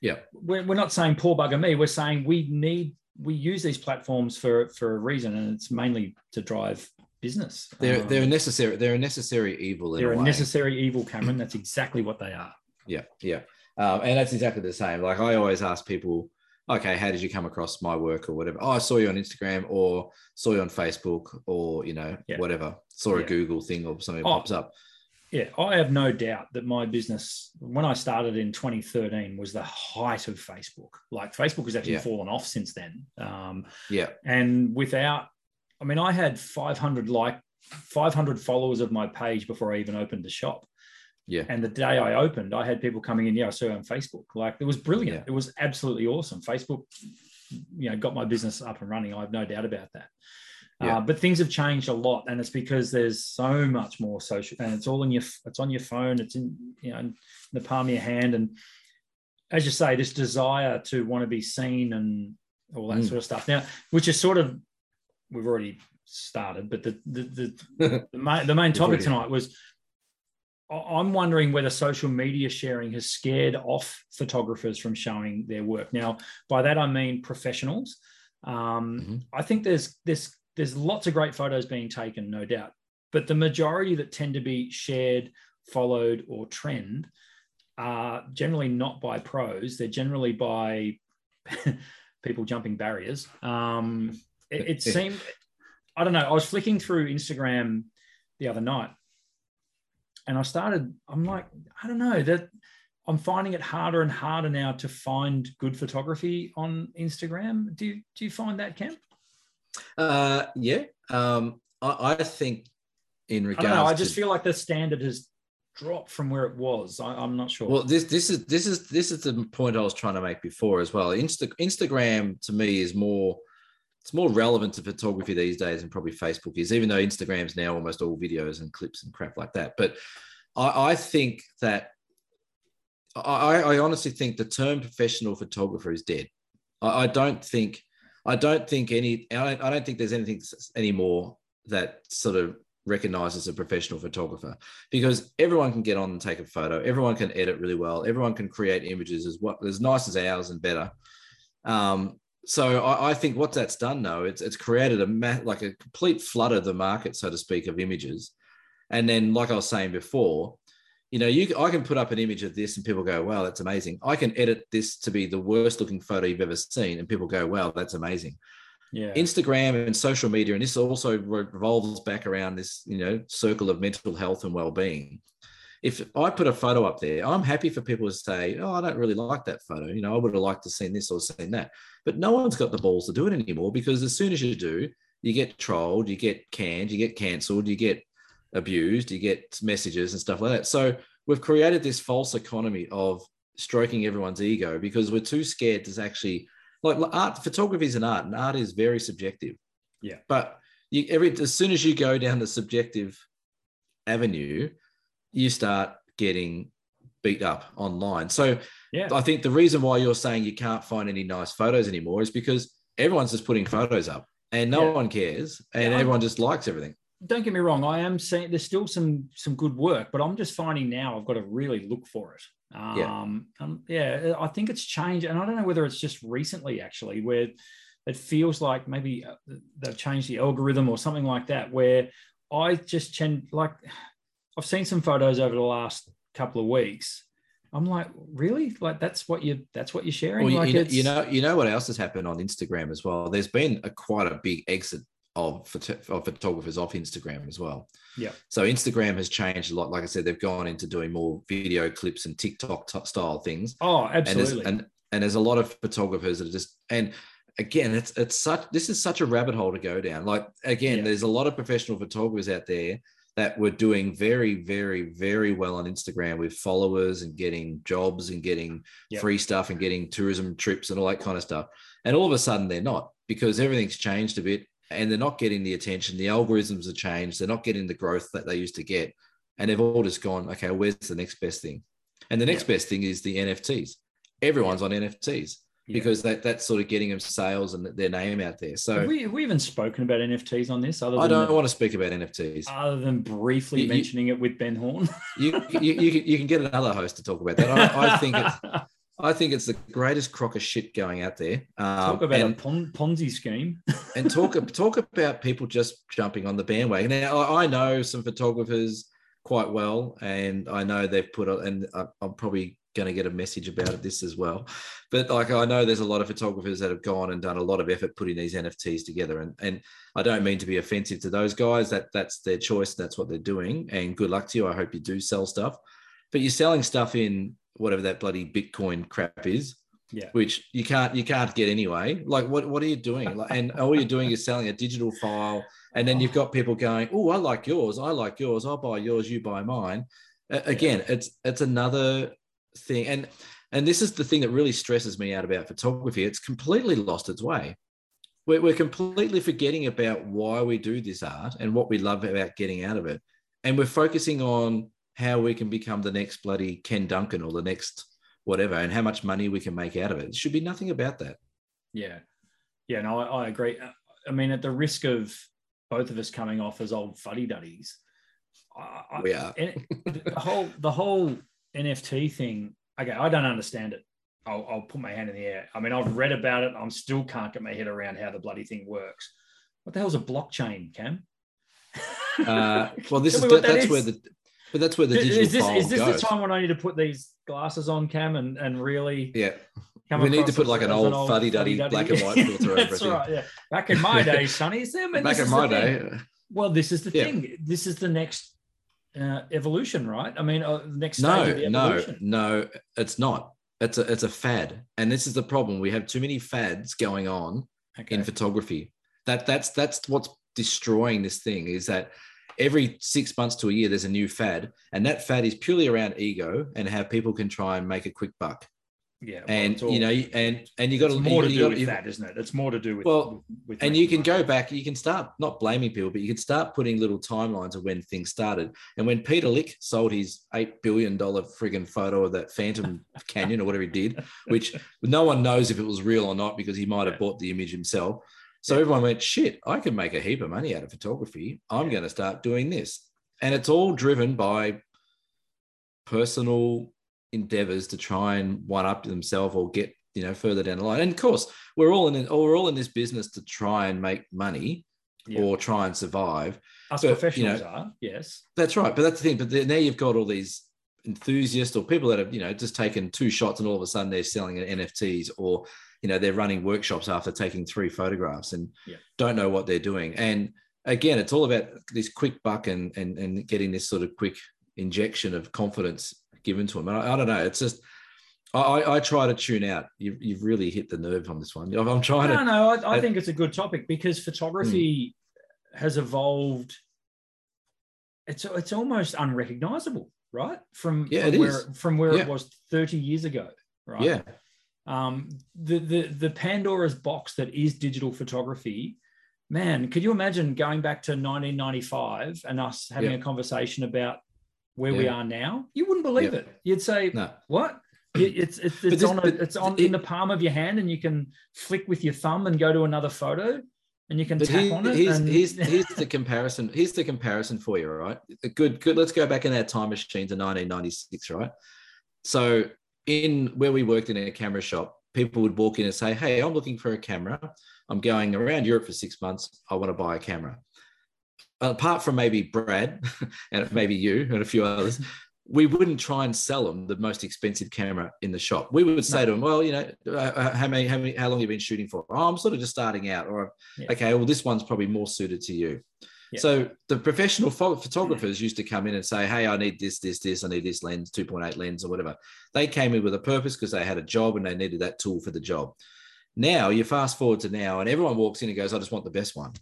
Yeah. we're, we're not saying poor bugger me. We're saying we need we use these platforms for for a reason, and it's mainly to drive business. They're Um, they're a necessary they're a necessary evil in they're a a necessary evil, Cameron. That's exactly what they are. Yeah, yeah. Um, and that's exactly the same. Like I always ask people, okay, how did you come across my work or whatever? Oh, I saw you on Instagram or saw you on Facebook or you know Yeah. whatever. Saw a Yeah. Google thing or something Oh. pops up. Yeah, I have no doubt that my business, when I started in 2013, was the height of Facebook. Like Facebook has actually Yeah. fallen off since then. Um, Yeah. and without, I mean, I had 500 like 500 followers of my page before I even opened the shop. Yeah. And the day I opened, I had people coming in. Yeah, I saw on Facebook. Like it was brilliant. Yeah. It was absolutely awesome. Facebook, you know, got my business up and running. I have no doubt about that. Yeah. Uh, but things have changed a lot, and it's because there's so much more social, and it's all in your, it's on your phone, it's in, you know, in the palm of your hand, and as you say, this desire to want to be seen and all that Mm. sort of stuff. Now, which is sort of, we've already started, but the the the, [LAUGHS] the main, the main topic tonight was I'm wondering whether social media sharing has scared off photographers from showing their work. Now, by that I mean professionals. Um, Mhm. I think there's there's there's lots of great photos being taken, no doubt, but the majority that tend to be shared, followed, or trend are generally not by pros. They're generally by [LAUGHS] people jumping barriers. Um, it, it [LAUGHS] seemed, I don't know. I was flicking through Instagram the other night, and I started. I'm like, I don't know that. I'm finding it harder and harder now to find good photography on Instagram. Do you, do you find that, Cam? Uh, yeah. Um, I, I think in I regards don't know. I to just feel like the standard has dropped from where it was. I, I'm not sure. Well, this this is this is this is the point I was trying to make before as well. Insta, Instagram to me is more it's more relevant to photography these days than probably Facebook is, even though Instagram's now almost all videos and clips and crap like that. But I, I think that I, I honestly think the term professional photographer is dead. I, I don't think I don't think any I don't, I don't think there's anything anymore that sort of recognizes a professional photographer because everyone can get on and take a photo. Everyone can edit really well. Everyone can create images as what as nice as ours and better. Um, so I, I think what that's done though, it's it's created a ma- like a complete flood of the market, so to speak, of images. And then, like I was saying before, you know, you I can put up an image of this and people go, "Wow, that's amazing." I can edit this to be the worst looking photo you've ever seen, and people go, "Wow, that's amazing." yeah. Instagram and social media, and this also revolves back around this, you know, circle of mental health and well-being. If I put a photo up there, I'm happy for people to say, "Oh, I don't really like that photo." You know, I would have liked to seen this or seen that, but no one's got the balls to do it anymore because as soon as you do, you get trolled, you get canned, you get cancelled, you get abused, you get messages and stuff like that. So we've created this false economy of stroking everyone's ego because we're too scared to actually like art photography is an art and art is very subjective Yeah. but you every as soon as you go down the subjective avenue you start getting beat up online so yeah. i think the reason why you're saying you can't find any nice photos anymore is because everyone's just putting photos up and no Yeah. one cares and Yeah, everyone just likes everything don't get me wrong i am saying there's still some some good work but i'm just finding now i've got to really look for it um Yeah. um, yeah i think it's changed and i don't know whether it's just recently actually where it feels like maybe uh, they've changed the algorithm or something like that where i just tend like i've seen some photos over the last couple of weeks i'm like really like that's what you that's what you're sharing Well, like you, you know, you know what else has happened on Instagram as well. There's been a quite a big exit of, photo- of photographers off Instagram as well. Yeah. So Instagram has changed a lot. Like I said, they've gone into doing more video clips and TikTok t- style things. oh And there's, absolutely and and there's a lot of photographers that are just and again, it's it's such this is such a rabbit hole to go down. Like again, Yeah. there's a lot of professional photographers out there that were doing very, very, very well on Instagram with followers and getting jobs and getting Yep. free stuff and getting tourism trips and all that kind of stuff. And all of a sudden they're not because everything's changed a bit and they're not getting the attention. The algorithms have changed. They're not getting the growth that they used to get. And they've all just gone, okay, where's the next best thing? And the next Yeah. best thing is the NFTs. Everyone's on NFTs Yeah. because that, that's sort of getting them sales and their name out there. So have we, have we even spoken about nfts on this other I don't the- want to speak about NFTs. other than briefly You- you- mentioning it with Ben Horn. You, you, you, can, you can get another host to talk about that. I, I think it's [LAUGHS] I think it's the greatest crock of shit going out there. Um, talk about and, a pon- Ponzi scheme. [LAUGHS] and talk talk about people just jumping on the bandwagon. Now I I know some photographers quite well, and I know they've put a- and I- I'll probably going to get a message about this as well. But like I know there's a lot of photographers that have gone and done a lot of effort putting these NFTs together, and and I don't mean to be offensive to those guys. That that's their choice. That's what they're doing, and good luck to you. I hope you do sell stuff, but you're selling stuff in whatever that bloody Bitcoin crap is. Yeah. Which you can't you can't get anyway. Like what what are you doing? Like, and all you're doing is selling a digital file, and then you've got people going, "Oh, I like yours. I like yours. I'll buy yours. You buy mine." Again, it's it's another thing, and and this is the thing that really stresses me out about photography. It's completely lost its way. We're, we're completely forgetting about why we do this art and what we love about getting out of it, and we're focusing on how we can become the next bloody Ken Duncan or the next whatever, and how much money we can make out of it. It should be nothing about that. Yeah, yeah, no, I, I agree. I mean, at the risk of both of us coming off as old fuddy duddies, We are. the whole the whole NFT thing. Okay, I don't understand it. I'll, I'll put my hand in the air. I mean, I've read about it. I'm still can't get my head around how the bloody thing works. What the hell's a blockchain, Cam? Uh, well, this [LAUGHS] is that that's is. where the but that's where the digital is this is this goes. the time when I need to put these glasses on, Cam, and, and really Yeah, We need to put like an as old fuddy-duddy fuddy-duddy? black and [LAUGHS] white filter over yeah. right. Yeah. Back in my day, Sonny, is there? [LAUGHS] back in my day. Well, this is the Yeah. thing. This is the next uh, evolution, right? I mean, uh, next stage of No, no, no, it's not. It's a it's a fad, and this is the problem. We have too many fads going on Okay. in photography. That that's that's what's destroying this thing. Is that every six months to a year there's a new fad, and that fad is purely around ego and how people can try and make a quick buck. yeah, well, And all- you know, and and you got to more to you do got, with you- that, isn't it? It's more to do with Well, with and you can money. go back you can start not blaming people but you can start putting little timelines of when things started and when Peter Lik sold his $8 billion friggin photo of that phantom [LAUGHS] canyon or whatever he did which no one knows if it was real or not because he might have Yeah. bought the image himself so everyone went shit i can make a heap of money out of photography. I'm Yeah. going to start doing this. And it's all driven by personal endeavors to try and one up themselves or get you know further down the line. And of course we're all in we're all in this business to try and make money Yeah. or try and survive. Us but, you professionals know- are yes. that's right. But that's the thing. But then, now you've got all these enthusiasts or people that have you know just taken two shots and all of a sudden they're selling nfts or you know they're running workshops after taking three photographs and Yeah. don't know what they're doing and again it's all about this quick buck and and, and getting this sort of quick injection of confidence given to them and I, I don't know it's just I, I try to tune out. You've, you've really hit the nerve on this one. I'm, trying No, to. no, I, I I- think it's a good topic because photography has evolved. It's it's almost unrecognizable, right? From Yeah, from it where is. from where Yeah. it was 30 years ago, right? Yeah, um, the, the the Pandora's box that is digital photography, man, could you imagine going back to 1995 and us having Yeah. a conversation about where we are now? You wouldn't believe Yeah. it. You'd say, no. "What? [CLEARS THROAT] It's it's, it's this- on a, it's on it- in the palm of your hand, and you can flick with your thumb and go to another photo, and you can But tap here- on it." here's, and, here's, [LAUGHS] here's the comparison. Here's the comparison for you, all right? Good, good. Let's go back in our time machine to 1996, right? So, in where we worked in a camera shop, people would walk in and say, "Hey, I'm looking for a camera. I'm going around Europe for six months. I want to buy a camera." Apart from maybe Brad [LAUGHS] and maybe you and a few others, we wouldn't try and sell them the most expensive camera in the shop. We would say to them, "Well, you know, uh, how many, how many, how long have you been shooting for? Oh, I'm sort of just starting out, or Yeah. okay, well, this one's probably more suited to you." Yeah. So the professional pho- photographers used to come in and say, "Hey, I need this, this, this. I need this lens, 2.8 lens, or whatever." They came in with a purpose because they had a job and they needed that tool for the job. Now you fast forward to now, and everyone walks in and goes, "I just want the best one."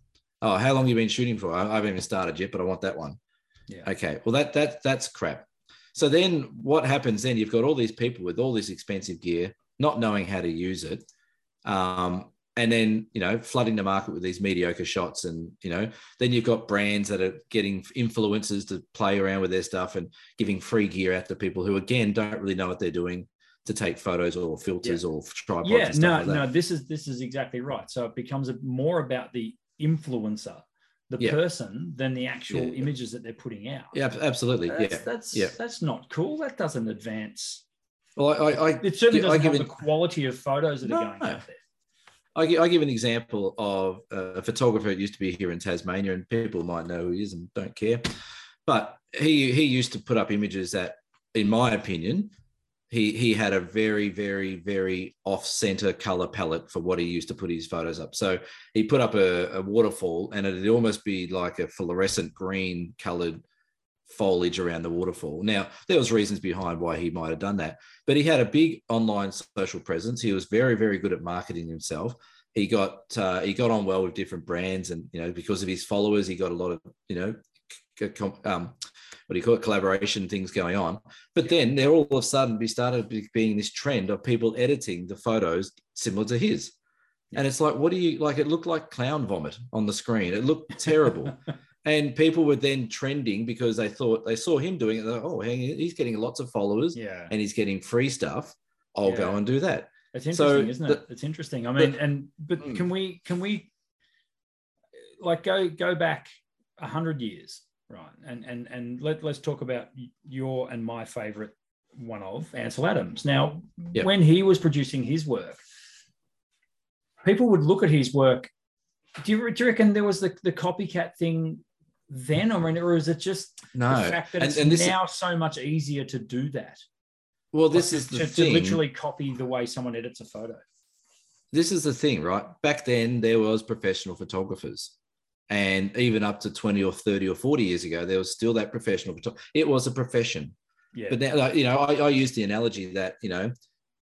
Oh, how long you been shooting for? I I haven't even started yet, but I want that one. yeah. Okay, well that that that's crap. So then what happens then? You've got all these people with all this expensive gear, not knowing how to use it, um, and then you know flooding the market with these mediocre shots, and you know then you've got brands that are getting influencers to play around with their stuff and giving free gear out to people who again don't really know what they're doing to take photos or filters or tripods. yeah no like no this is this is exactly right so it becomes more about the influencer the Yeah. person than the actual Yeah. images that they're putting out Yeah, absolutely. that's, yeah, that's yeah. that's not cool that doesn't advance Well, I, I, I it certainly doesn't give have it- the quality of photos that are No. going out there I I give an example of a photographer that used to be here in Tasmania, and people might know who he is and don't care. But he he used to put up images that, in my opinion, he he had a very very very off center color palette for what he used to put his photos up so he put up a, a waterfall and it'd almost be like a fluorescent green colored foliage around the waterfall now there was reasons behind why he might have done that but he had a big online social presence he was very very good at marketing himself he got uh, he got on well with different brands and you know because of his followers he got a lot of you know um, what do you call it, collaboration things going on. But then there all of a sudden we started being this trend of people editing the photos similar to his. And it's like, what do you like? It looked like clown vomit on the screen. It looked terrible. [LAUGHS] and people were then trending because they thought they saw him doing it. Like, oh, hang, he's getting lots of followers yeah. and he's getting free stuff. I'll yeah. go and do that. It's interesting, so isn't it? The, it's interesting. I mean, the, and but mm. can we can we like go go back a hundred years right? And and and let, let's talk about your and my favorite one of Ansel Adams. Now, yep. when he was producing his work, people would look at his work. Do you, do you reckon there was the, the copycat thing then, or, or is it just no. the fact that and, it's and now is, so much easier to do that? Well, this like is to, the to, thing. to literally copy the way someone edits a photo. This is the thing, right? Back then, there was professional photographers and even up to 20 or 30 or 40 years ago there was still that professional it was a profession yeah. but now you know I, I use the analogy that you know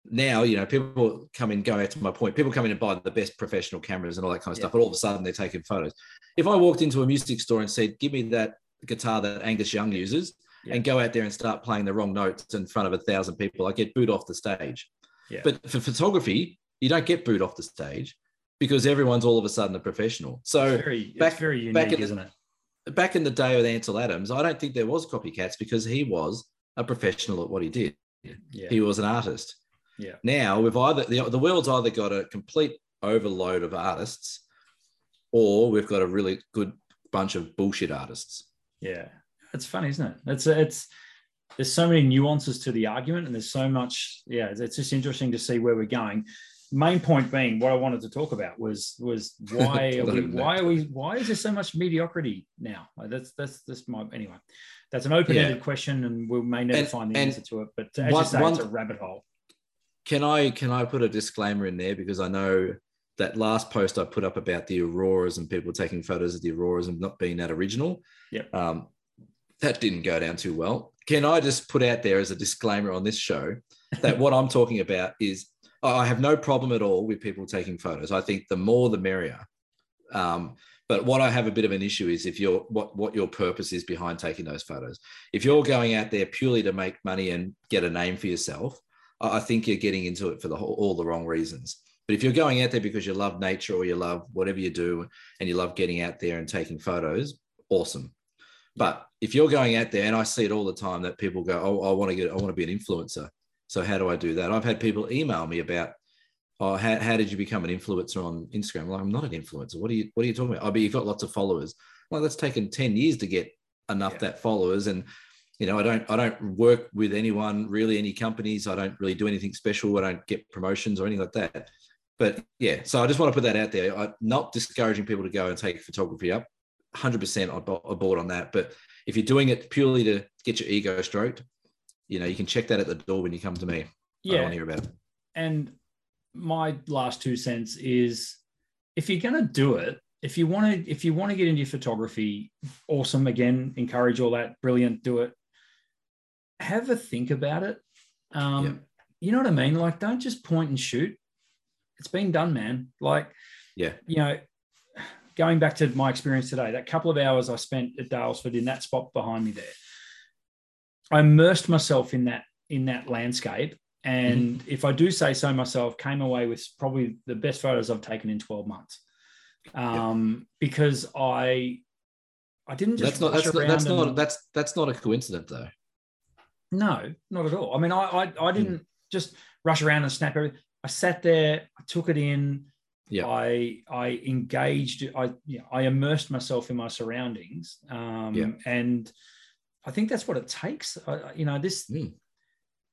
now you know people come in going back to my point people come in and buy the best professional cameras and all that kind of yeah. stuff but all of a sudden they're taking photos if i walked into a music store and said give me that guitar that angus young uses yeah. and go out there and start playing the wrong notes in front of a thousand people i get booed off the stage yeah. but for photography you don't get booed off the stage because everyone's all of a sudden a professional. So it's very, back, it's very unique, back in, isn't it? Back in the day with Ansel Adams, I don't think there was copycats because he was a professional at what he did. Yeah. He was an artist. Yeah. Now we've either the, the world's either got a complete overload of artists, or we've got a really good bunch of bullshit artists. Yeah, it's funny, isn't it? It's it's there's so many nuances to the argument, and there's so much. Yeah, it's just interesting to see where we're going main point being what I wanted to talk about was was [LAUGHS] why are we, why are we why is there so much mediocrity now? Like that's that's that's my anyway. That's an open-ended yeah. question, and we may never and, find the answer to it. But as one, you say, one, it's a rabbit hole. Can I can I put a disclaimer in there because I know that last post I put up about the auroras and people taking photos of the auroras and not being that original. Yeah. Um, that didn't go down too well. Can I just put out there as a disclaimer on this show that what I'm talking about is I have no problem at all with people taking photos. I think the more the merrier. Um, but what I have a bit of an issue is if you're what what your purpose is behind taking those photos. If you're going out there purely to make money and get a name for yourself, I think you're getting into it for the whole, all the wrong reasons. But if you're going out there because you love nature or you love whatever you do and you love getting out there and taking photos, awesome. But if you're going out there, and I see it all the time that people go, "Oh, I want to get, I want to be an influencer," So how do I do that? I've had people email me about, oh, how, how did you become an influencer on Instagram? Well, I'm not an influencer. What are you What are you talking about? Oh, but you've got lots of followers. Well, that's taken ten years to get enough yeah. that followers, and you know, I don't I don't work with anyone really, any companies. I don't really do anything special. I don't get promotions or anything like that. But yeah, so I just want to put that out there. I'm not discouraging people to go and take photography up. 100% aboard on that. But if you're doing it purely to get your ego stroked, you know, you can check that at the door when you come to me. Yeah. I want to hear about it. And my last two cents is if you're going to do it, if you want to, if you want to get into photography, awesome. Again, encourage all that. Brilliant. Do it. Have a think about it. Um. You know what I mean? Like, don't just point and shoot. It's been done, man. Like, yeah, you know, going back to my experience today, that couple of hours I spent at Daylesford in that spot behind me there, I immersed myself in that in that landscape. And mm. if I do say so myself, came away with probably the best photos I've taken in 12 months. Um, because I I didn't just that's not that's not that's not that's that's not a coincidence though. No, not at all. I mean, I I, I didn't mm. just rush around and snap everything. I sat there, I took it in. Yeah. I I engaged. I you know, I immersed myself in my surroundings. Um, yeah. and I think that's what it takes. Uh, you know, this, mm.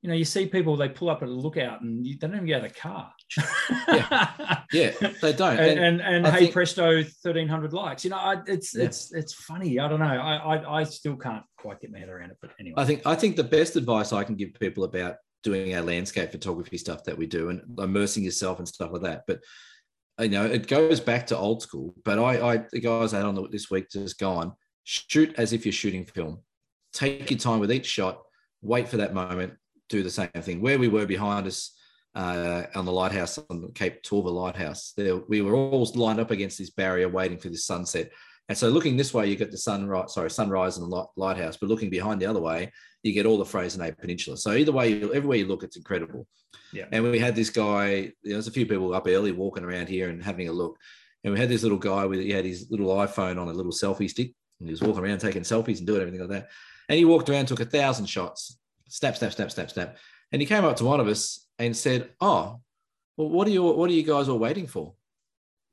You know, you see people, they pull up at a lookout and you, they don't even get out of the car. [LAUGHS] yeah. yeah, they don't. [LAUGHS] And, and, and, and hey, think... presto, 1300 likes. You know, I, it's, yeah. it's, it's funny. I don't know. I, I, I still can't quite get my head around it, but anyway. I think, I think the best advice I can give people about doing our landscape photography stuff that we do and immersing yourself and stuff like that. But you know, it goes back to old school. But I, I the guys out on the, this week just gone shoot as if you're shooting film. Take your time with each shot. Wait for that moment. Do the same thing. Where we were behind us uh, on the lighthouse on the Cape Tourville lighthouse, there we were all lined up against this barrier, waiting for this sunset. And so, looking this way, you get the sunrise, sorry, sunrise and the lighthouse. But looking behind the other way, you get all the Freycinet Peninsula. So either way, everywhere you look, it's incredible. Yeah. And we had this guy. You know, there's a few people up early walking around here and having a look. And we had this little guy with he had his little iPhone on a little selfie stick, and he was walking around taking selfies and doing everything like that. And he walked around, took a thousand shots, snap, snap, snap, snap, snap. And he came up to one of us and said, "Oh, well, what are you what are you guys all waiting for?"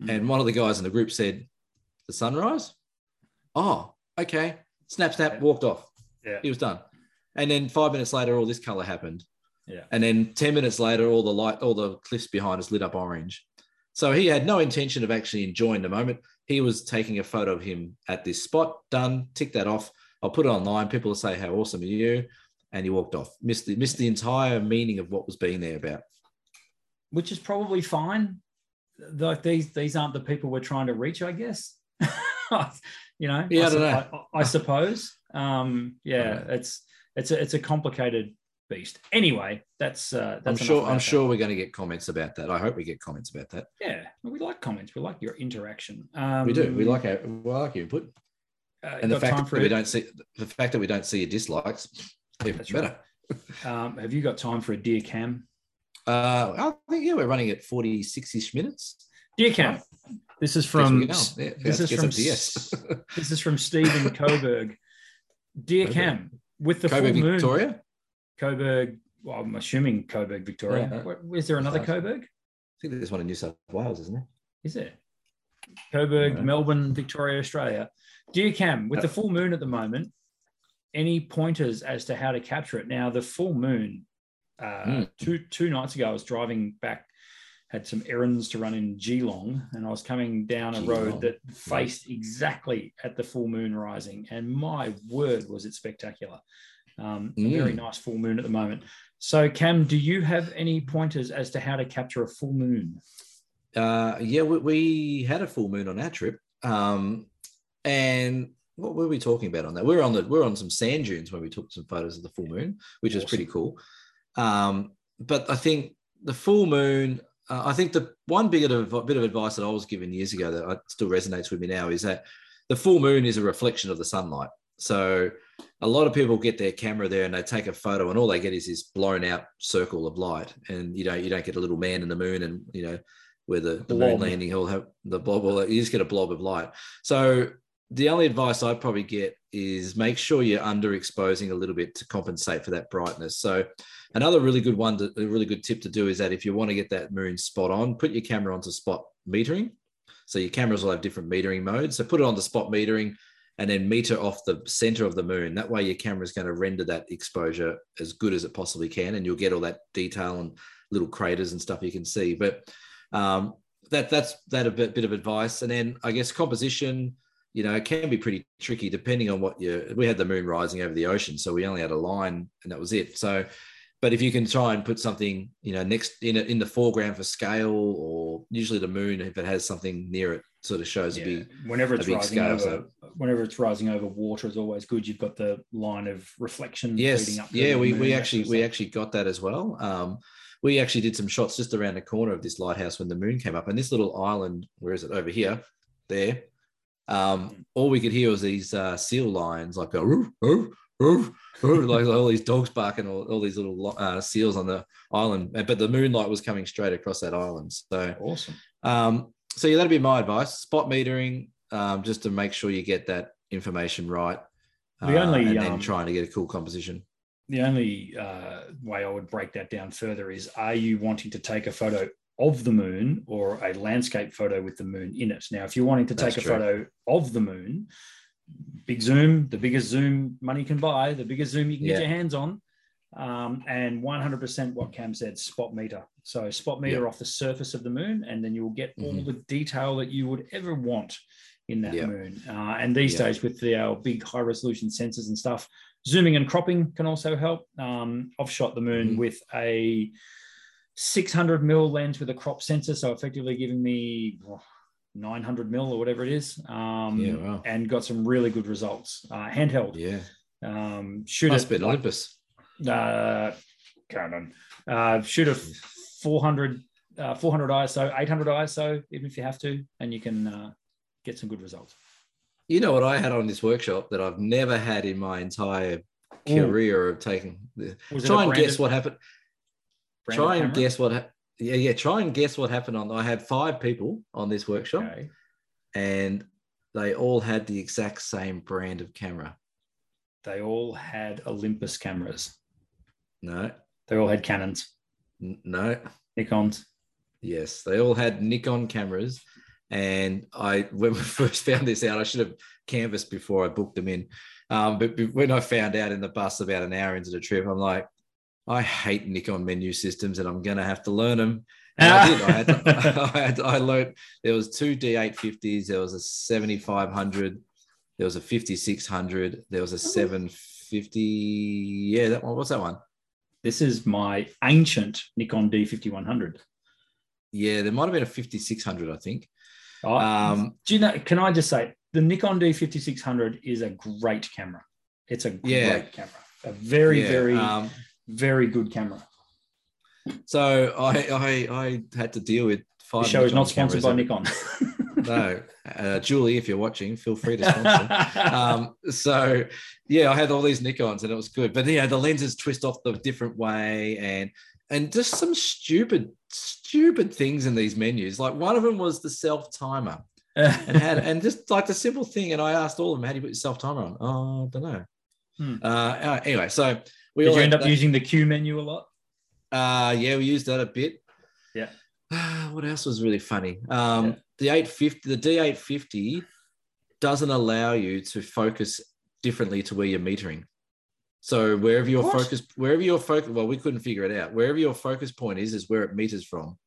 Mm-hmm. And one of the guys in the group said, "The sunrise." Oh, okay. Snap, snap, walked off. Yeah. He was done. And then five minutes later, all this color happened. Yeah. And then 10 minutes later, all the light, all the cliffs behind us lit up orange. So he had no intention of actually enjoying the moment. He was taking a photo of him at this spot, done, tick that off. I'll put it online. People will say, How awesome are you? And he walked off. Missed the, missed the entire meaning of what was being there about. Which is probably fine. Like these, these aren't the people we're trying to reach, I guess. [LAUGHS] you know, yeah, I, I know. I, I suppose. Um, yeah, it's it's a it's a complicated beast. Anyway, that's uh, that's I'm sure I'm sure we're going to get comments about that. I hope we get comments about that. Yeah, we like comments. We like your interaction. Um, we do. We like our we like your input. Uh, and the fact that we don't see the fact that we don't see your dislikes, even that's better. Right. um, have you got time for a dear cam? Uh, I think yeah, we're running at 46ish minutes. Dear cam, this is from yeah, this is from yes. this is from Stephen Coburg. Dear okay. Cam, with the Coburg, full moon, Victoria, Coburg. Well, I'm assuming Coburg, Victoria. Yeah. Is there another Coburg? I think there's one in New South Wales, isn't there? Is there? Coburg, Melbourne, Victoria, Australia. Dear Cam, with the full moon at the moment, any pointers as to how to capture it? Now, the full moon, uh, mm. two two nights ago, I was driving back had some errands to run in Geelong, and I was coming down a Geelong. road that faced exactly at the full moon rising. And my word, was it spectacular! Um, mm. A very nice full moon at the moment. So, Cam, do you have any pointers as to how to capture a full moon? Uh, yeah, we, we, had a full moon on our trip, um, and what were we talking about on that? We are on the we are on some sand dunes when we took some photos of the full moon, which awesome. is pretty cool. Um, but I think the full moon uh, I think the one bit of bit of advice that I was given years ago that still resonates with me now is that the full moon is a reflection of the sunlight. So a lot of people get their camera there and they take a photo and all they get is this blown out circle of light and you know you don't get a little man in the moon and you know where the, the moon landing will have the blob well, you just get a blob of light so the only advice i'd probably get is make sure you're underexposing a little bit to compensate for that brightness so Another really good one, to, a really good tip to do is that if you want to get that moon spot on, put your camera onto spot metering. So your cameras will have different metering modes. So put it on the spot metering and then meter off the center of the moon. That way your camera is going to render that exposure as good as it possibly can, and you'll get all that detail and little craters and stuff you can see. But um, that that's that a bit, bit of advice. And then I guess composition, you know, it can be pretty tricky depending on what you. We had the moon rising over the ocean, so we only had a line, and that was it. So but if you can try and put something, you know, next in in the foreground for scale, or usually the moon, if it has something near it, sort of shows yeah. a big. Whenever it's rising scale, over, so. whenever it's rising over water, is always good. You've got the line of reflection. Yes, yeah, we we actually we actually got that as well. Um, we actually did some shots just around the corner of this lighthouse when the moon came up, and this little island, where is it? Over here, there. Um, all we could hear was these uh, seal lines like go, roof, roof, roof, like all these dogs barking, all, all these little uh, seals on the island. But the moonlight was coming straight across that island. So awesome. Um, so yeah, that'd be my advice. Spot metering, um, just to make sure you get that information right. The only, uh, and then um, trying to get a cool composition. The only uh, way I would break that down further is: Are you wanting to take a photo of the moon or a landscape photo with the moon in it? Now, if you're wanting to take That's a true. photo of the moon, big zoom, the biggest zoom money can buy, the biggest zoom you can yeah. get your hands on. Um, and 100% what Cam said, spot meter. So spot meter yeah. off the surface of the moon, and then you'll get mm-hmm. all the detail that you would ever want in that yeah. moon. Uh, and these days, with the, our big high resolution sensors and stuff, zooming and cropping can also help. Um, I've shot the moon Mhm. with a 600 mil lens with a crop sensor, so effectively giving me oh, 900 mil or whatever it is, um, Yeah, wow. and got some really good results. Uh, handheld, Yeah. um, shoot Must it be an like, Olympus. uh, Canon. Uh, shoot a 400, uh, 400 ISO, 800 ISO, even if you have to, and you can uh, get some good results. You know what I had on this workshop that I've never had in my entire Ooh. career of taking. The, try and branded- guess what happened. Try and guess what. Ha- yeah, yeah. Try and guess what happened on. I had five people on this workshop, Okay. and they all had the exact same brand of camera. They all had Olympus cameras. No, They all had Canons, n- no. Nikons. Yes, they all had Nikon cameras. And I, when we [LAUGHS] first found this out, I should have canvassed before I booked them in. Um, but when I found out in the bus about an hour into the trip, I'm like, I hate Nikon menu systems, and I'm going to have to learn them. [LAUGHS] And I did. I had, to, [LAUGHS] I had, I learned there was two D850s, there was a 7500, there was a 5600, there was a 750. Yeah, that one. What's that one? This is my ancient Nikon D5100. Yeah, there might have been a 5600, I think. Oh, Um, do you know? Can I just say the Nikon D5600 is a great camera. It's a great Yeah. camera. A very, Yeah, very, um, very good camera. So I I I had to deal with five. The show is not sponsored by. Nikon. [LAUGHS] No, uh, Julie, if you're watching, feel free to sponsor. [LAUGHS] um, so yeah, I had all these Nikons and it was good, but yeah, the lenses twist off the different way and and just some stupid stupid things in these menus. Like one of them was the self timer [LAUGHS] and had and just like the simple thing. And I asked all of them, how do you put your self timer on? Oh, I don't know. Hmm. Uh, uh, anyway, so we Did you end up that- using the Q menu a lot? uh, yeah, we used that a bit. Yeah. [SIGHS] what else was really funny? Um, Yeah. The 850, the D850 doesn't allow you to focus differently to where you're metering. So wherever your What? focus, wherever your focus, well, we couldn't figure it out. Wherever your focus point is, is where it meters from.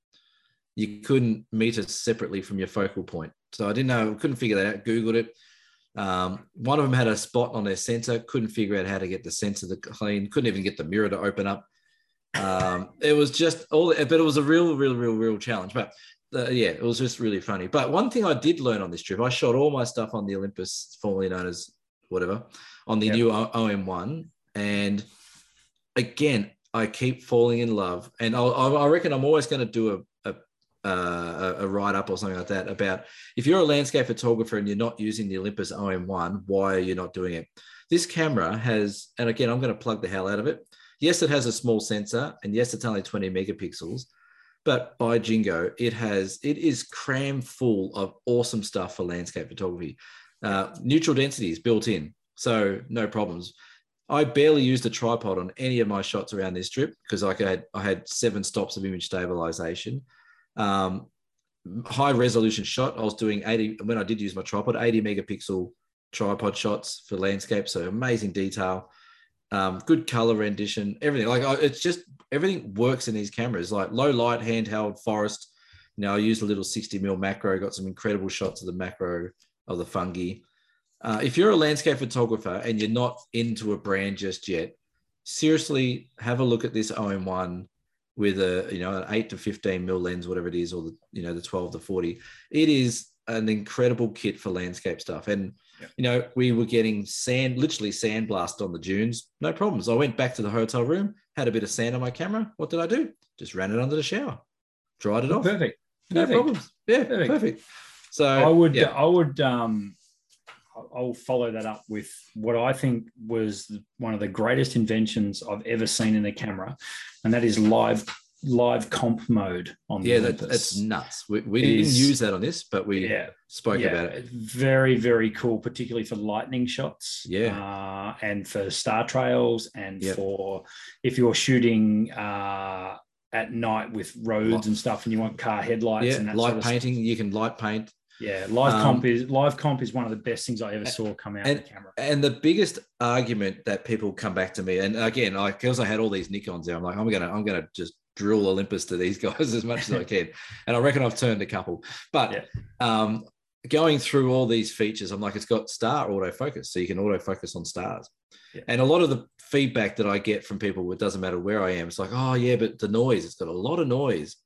You couldn't meter separately from your focal point. So I didn't know, couldn't figure that out. Googled it. Um, one of them had a spot on their sensor, couldn't figure out how to get the sensor to clean, couldn't even get the mirror to open up. Um, it was just all, but it was a real, real, real, real challenge. But uh, yeah, it was just really funny. But one thing I did learn on this trip, I shot all my stuff on the Olympus, formerly known as whatever, on the Yep. new O- OM1. And again, I keep falling in love. And I, I I reckon I'm always going to do uh, a write up or something like that about if you're a landscape photographer and you're not using the Olympus OM1, why are you not doing it? This camera has, and again, I'm going to plug the hell out of it. Yes, it has a small sensor, and yes, it's only 20 megapixels, but by jingo, it has it is cram full of awesome stuff for landscape photography. Uh, neutral density is built in, so no problems. I barely used a tripod on any of my shots around this trip because I had I had seven stops of image stabilization. Um, high resolution shot. I was doing 80 when I did use my tripod, 80 megapixel tripod shots for landscape. So amazing detail, um, good color rendition, everything. Like I, it's just everything works in these cameras. Like low light, handheld, forest. You know, I used a little 60 mil macro, got some incredible shots of the macro of the fungi. Uh, if you're a landscape photographer and you're not into a brand just yet, seriously have a look at this OM1 with a you know an 8 to 15 mil lens whatever it is or the you know the 12 to 40 it is an incredible kit for landscape stuff and Yep. you know we were getting sand literally sandblast on the dunes no problems i went back to the hotel room had a bit of sand on my camera what did i do just ran it under the shower dried it off Perfect. no Perfect. problems yeah Perfect. perfect, so I would, yeah. I would, um, I'll follow that up with what I think was one of the greatest inventions I've ever seen in a camera, and that is live live comp mode on the yeah that, that's nuts we, we It didn't use that on this but we yeah, spoke yeah, about it Very, very cool, particularly for lightning shots. Yeah. Uh, and for star trails and Yep. for if you're shooting uh, at night with roads Light- and stuff and you want car headlights yeah and that light sort of painting you can light paint Yeah, live Um, comp is live comp is one of the best things I ever saw come out of the camera. And the biggest argument that people come back to me, and again, I because I had all these Nikons there, I'm like, I'm gonna, I'm gonna just drill Olympus to these [LAUGHS] guys as much as I can, and I reckon I've turned a couple. But Yeah. um, going through all these features, I'm like, it's got star autofocus, so you can autofocus on stars. Yeah. And a lot of the feedback that I get from people, it doesn't matter where I am, it's like, oh yeah, but the noise, it's got a lot of noise.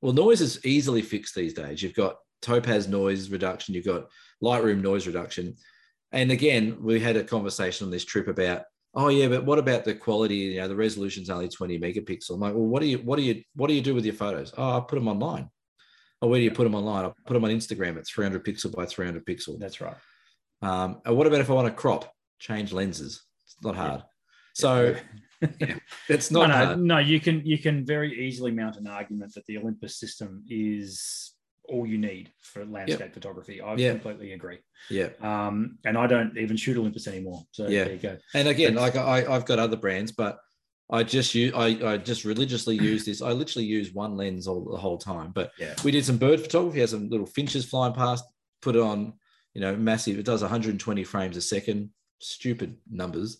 Well, noise is easily fixed these days. You've got Topaz noise reduction, you've got Lightroom noise reduction. And again, we had a conversation on this trip about, oh yeah, but what about the quality? You know, the resolution's only 20 megapixel. I'm like, well, what do you what do you what do you do with your photos? Oh, I put them online. Oh, where do you put them online? I put them on Instagram at 300 pixel by 300 pixel. That's right. Um, and what about if I want to crop, change lenses? It's not hard. So [LAUGHS] yeah, it's not no, no, hard. no, you can you can very easily mount an argument that the Olympus system is all you need for landscape photography. I Yeah. completely agree. Yeah. Um, and I don't even shoot Olympus anymore. So Yeah. there you go. And again, That's- like I, I've got other brands, but I just use I, I just religiously use this. I literally use one lens all the whole time. But Yeah. we did some bird photography, had some little finches flying past, put it on, you know, massive. It does 120 frames a second, stupid numbers.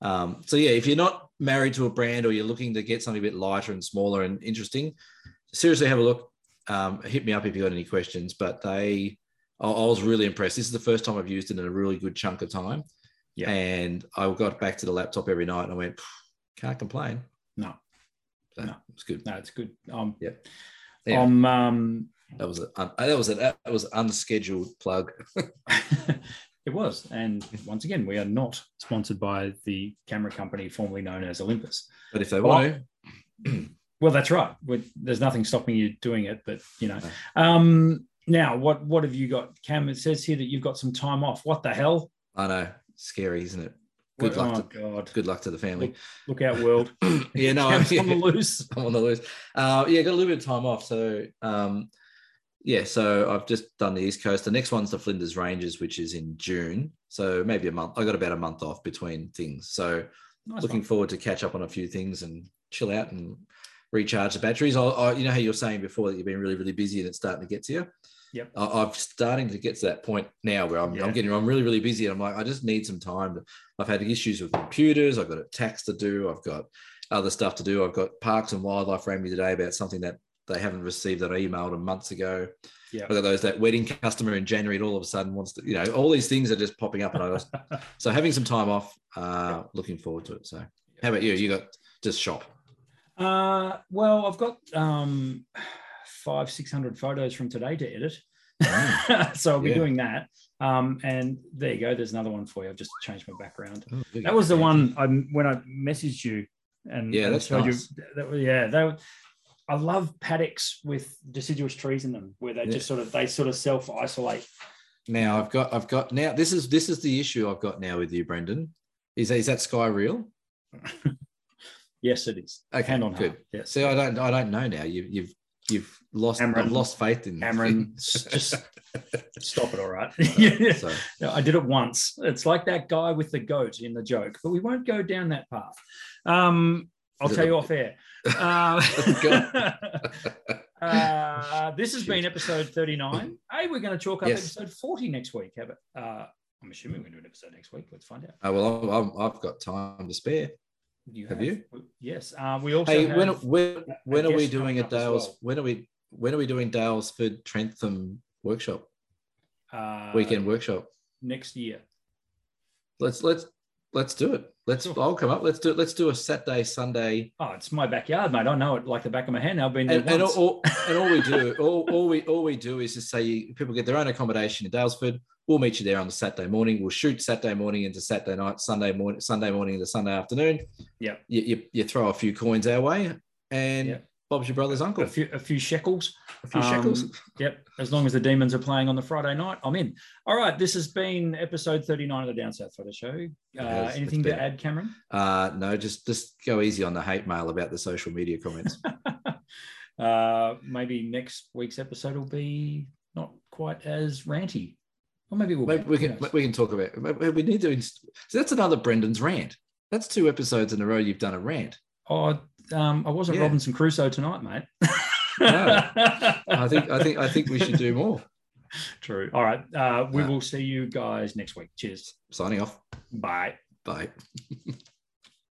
Um, so yeah, if you're not married to a brand or you're looking to get something a bit lighter and smaller and interesting, seriously have a look. Um, hit me up if you got any questions. But they, I, I was really impressed. This is the first time I've used it in a really good chunk of time. Yeah. And I got back to the laptop every night and I went, can't complain. No. So No. it's good. No, it's good. Um, Yeah. Yeah. um, um, That was a that was a that was an unscheduled plug. [LAUGHS] it was. And once again, we are not sponsored by the camera company formerly known as Olympus. But if they want [CLEARS THROAT] to, Well, that's right. There's nothing stopping you doing it, but you know. Um, now, what what have you got, Cam? It says here that you've got some time off. What the hell? I know, scary, isn't it? Good What- luck oh God! Good luck to the family. Look out, world! [CLEARS THROAT] yeah, no, [LAUGHS] I'm, Cam's on the [LAUGHS] loose. I'm on the loose. Uh, yeah, got a little bit of time off. So, um, yeah, so I've just done the East Coast. The next one's the Flinders Ranges, which is in June. So maybe a month. I got about a month off between things. So Nice looking one. forward to catch up on a few things and chill out and recharge the batteries. I, I, you know how you were saying before that you've been really, really busy and it's starting to get to you. Yep. I, I'm starting to get to that point now where I'm, Yeah. I'm getting, I'm really, really busy. And I'm like, I just need some time. To, I've had issues with computers. I've got a tax to do. I've got other stuff to do. I've got Parks and Wildlife rang me today about something that they haven't received that I emailed them months ago. Yeah. I've got those that wedding customer in January and all of a sudden wants to, you know, all these things are just popping up. And I was, [LAUGHS] so having some time off, uh, looking forward to it. So how about you? You got just shop. Uh, well, I've got um, five, six hundred photos from today to edit, [LAUGHS] so I'll be Yeah. doing that. Um, and there you go. There's another one for you. I've just changed my background. Oh. That was the one I when I messaged you and Yeah, and that's nice. you. That, yeah, that. I love paddocks with deciduous trees in them, where they Yeah. just sort of they sort of self isolate. Now I've got I've got now this is this is the issue I've got now with you, Brendan. Is is that sky real? [LAUGHS] Yes, it is. Okay, Hand on good. heart. Yes. See, I don't I don't know now. You've you've you've lost I've lost faith in Cameron, [LAUGHS] just stop it. All right. [LAUGHS] Yeah. [LAUGHS] so No, I did it once. It's like that guy with the goat in the joke, but we won't go down that path. Um, I'll tell you off air. Uh, uh, this has Shoot. been episode 39. Hey, we're going to chalk up Yes. episode 40 next week. Have it? Uh, I'm assuming we're going to do an episode next week. Let's find out. oh, well I'm, I've got time to spare. You Have you? Yes. Uh, we also Hey, have, when when when are we doing a Dales? well. When are we when are we doing Dale's Daylesford Trentham workshop uh, weekend workshop? next year. Let's let's let's do it. Let's. I'll come up. Let's do it. Let's do a Saturday Sunday Oh, it's my backyard, mate. I know it like the back of my hand. I've been there and, and all, all- and all we do, [LAUGHS] all, all we all we do is just say people get their own accommodation in Daylesford. We'll meet you there on the Saturday morning. We'll shoot Saturday morning into Saturday night, Sunday morning, Sunday morning into Sunday afternoon. Yep. You, you, you throw a few coins our way, and Yep. Bob's your brother's uncle. a few, a few shekels. A few shekels. Um, Yep. As long as the demons are playing on the Friday night, I'm in. All right. This has been episode 39 of the Down South Photo Show. Uh, has. anything It's to add, Cameron? Uh, no, just just go easy on the hate mail about the social media comments. [LAUGHS] uh, maybe next week's episode will be not quite as ranty. Or maybe we'll Maybe be. we can we can talk about. We need to. inst- So that's another Brendan's rant. That's two episodes in a row you've done a rant. Oh, um, I wasn't Yeah. Robinson Crusoe tonight, mate. No. I think I think I think we should do [LAUGHS] more. True. All right. Uh, we Uh, will see you guys next week. Cheers. Signing off. Bye. Bye. [LAUGHS]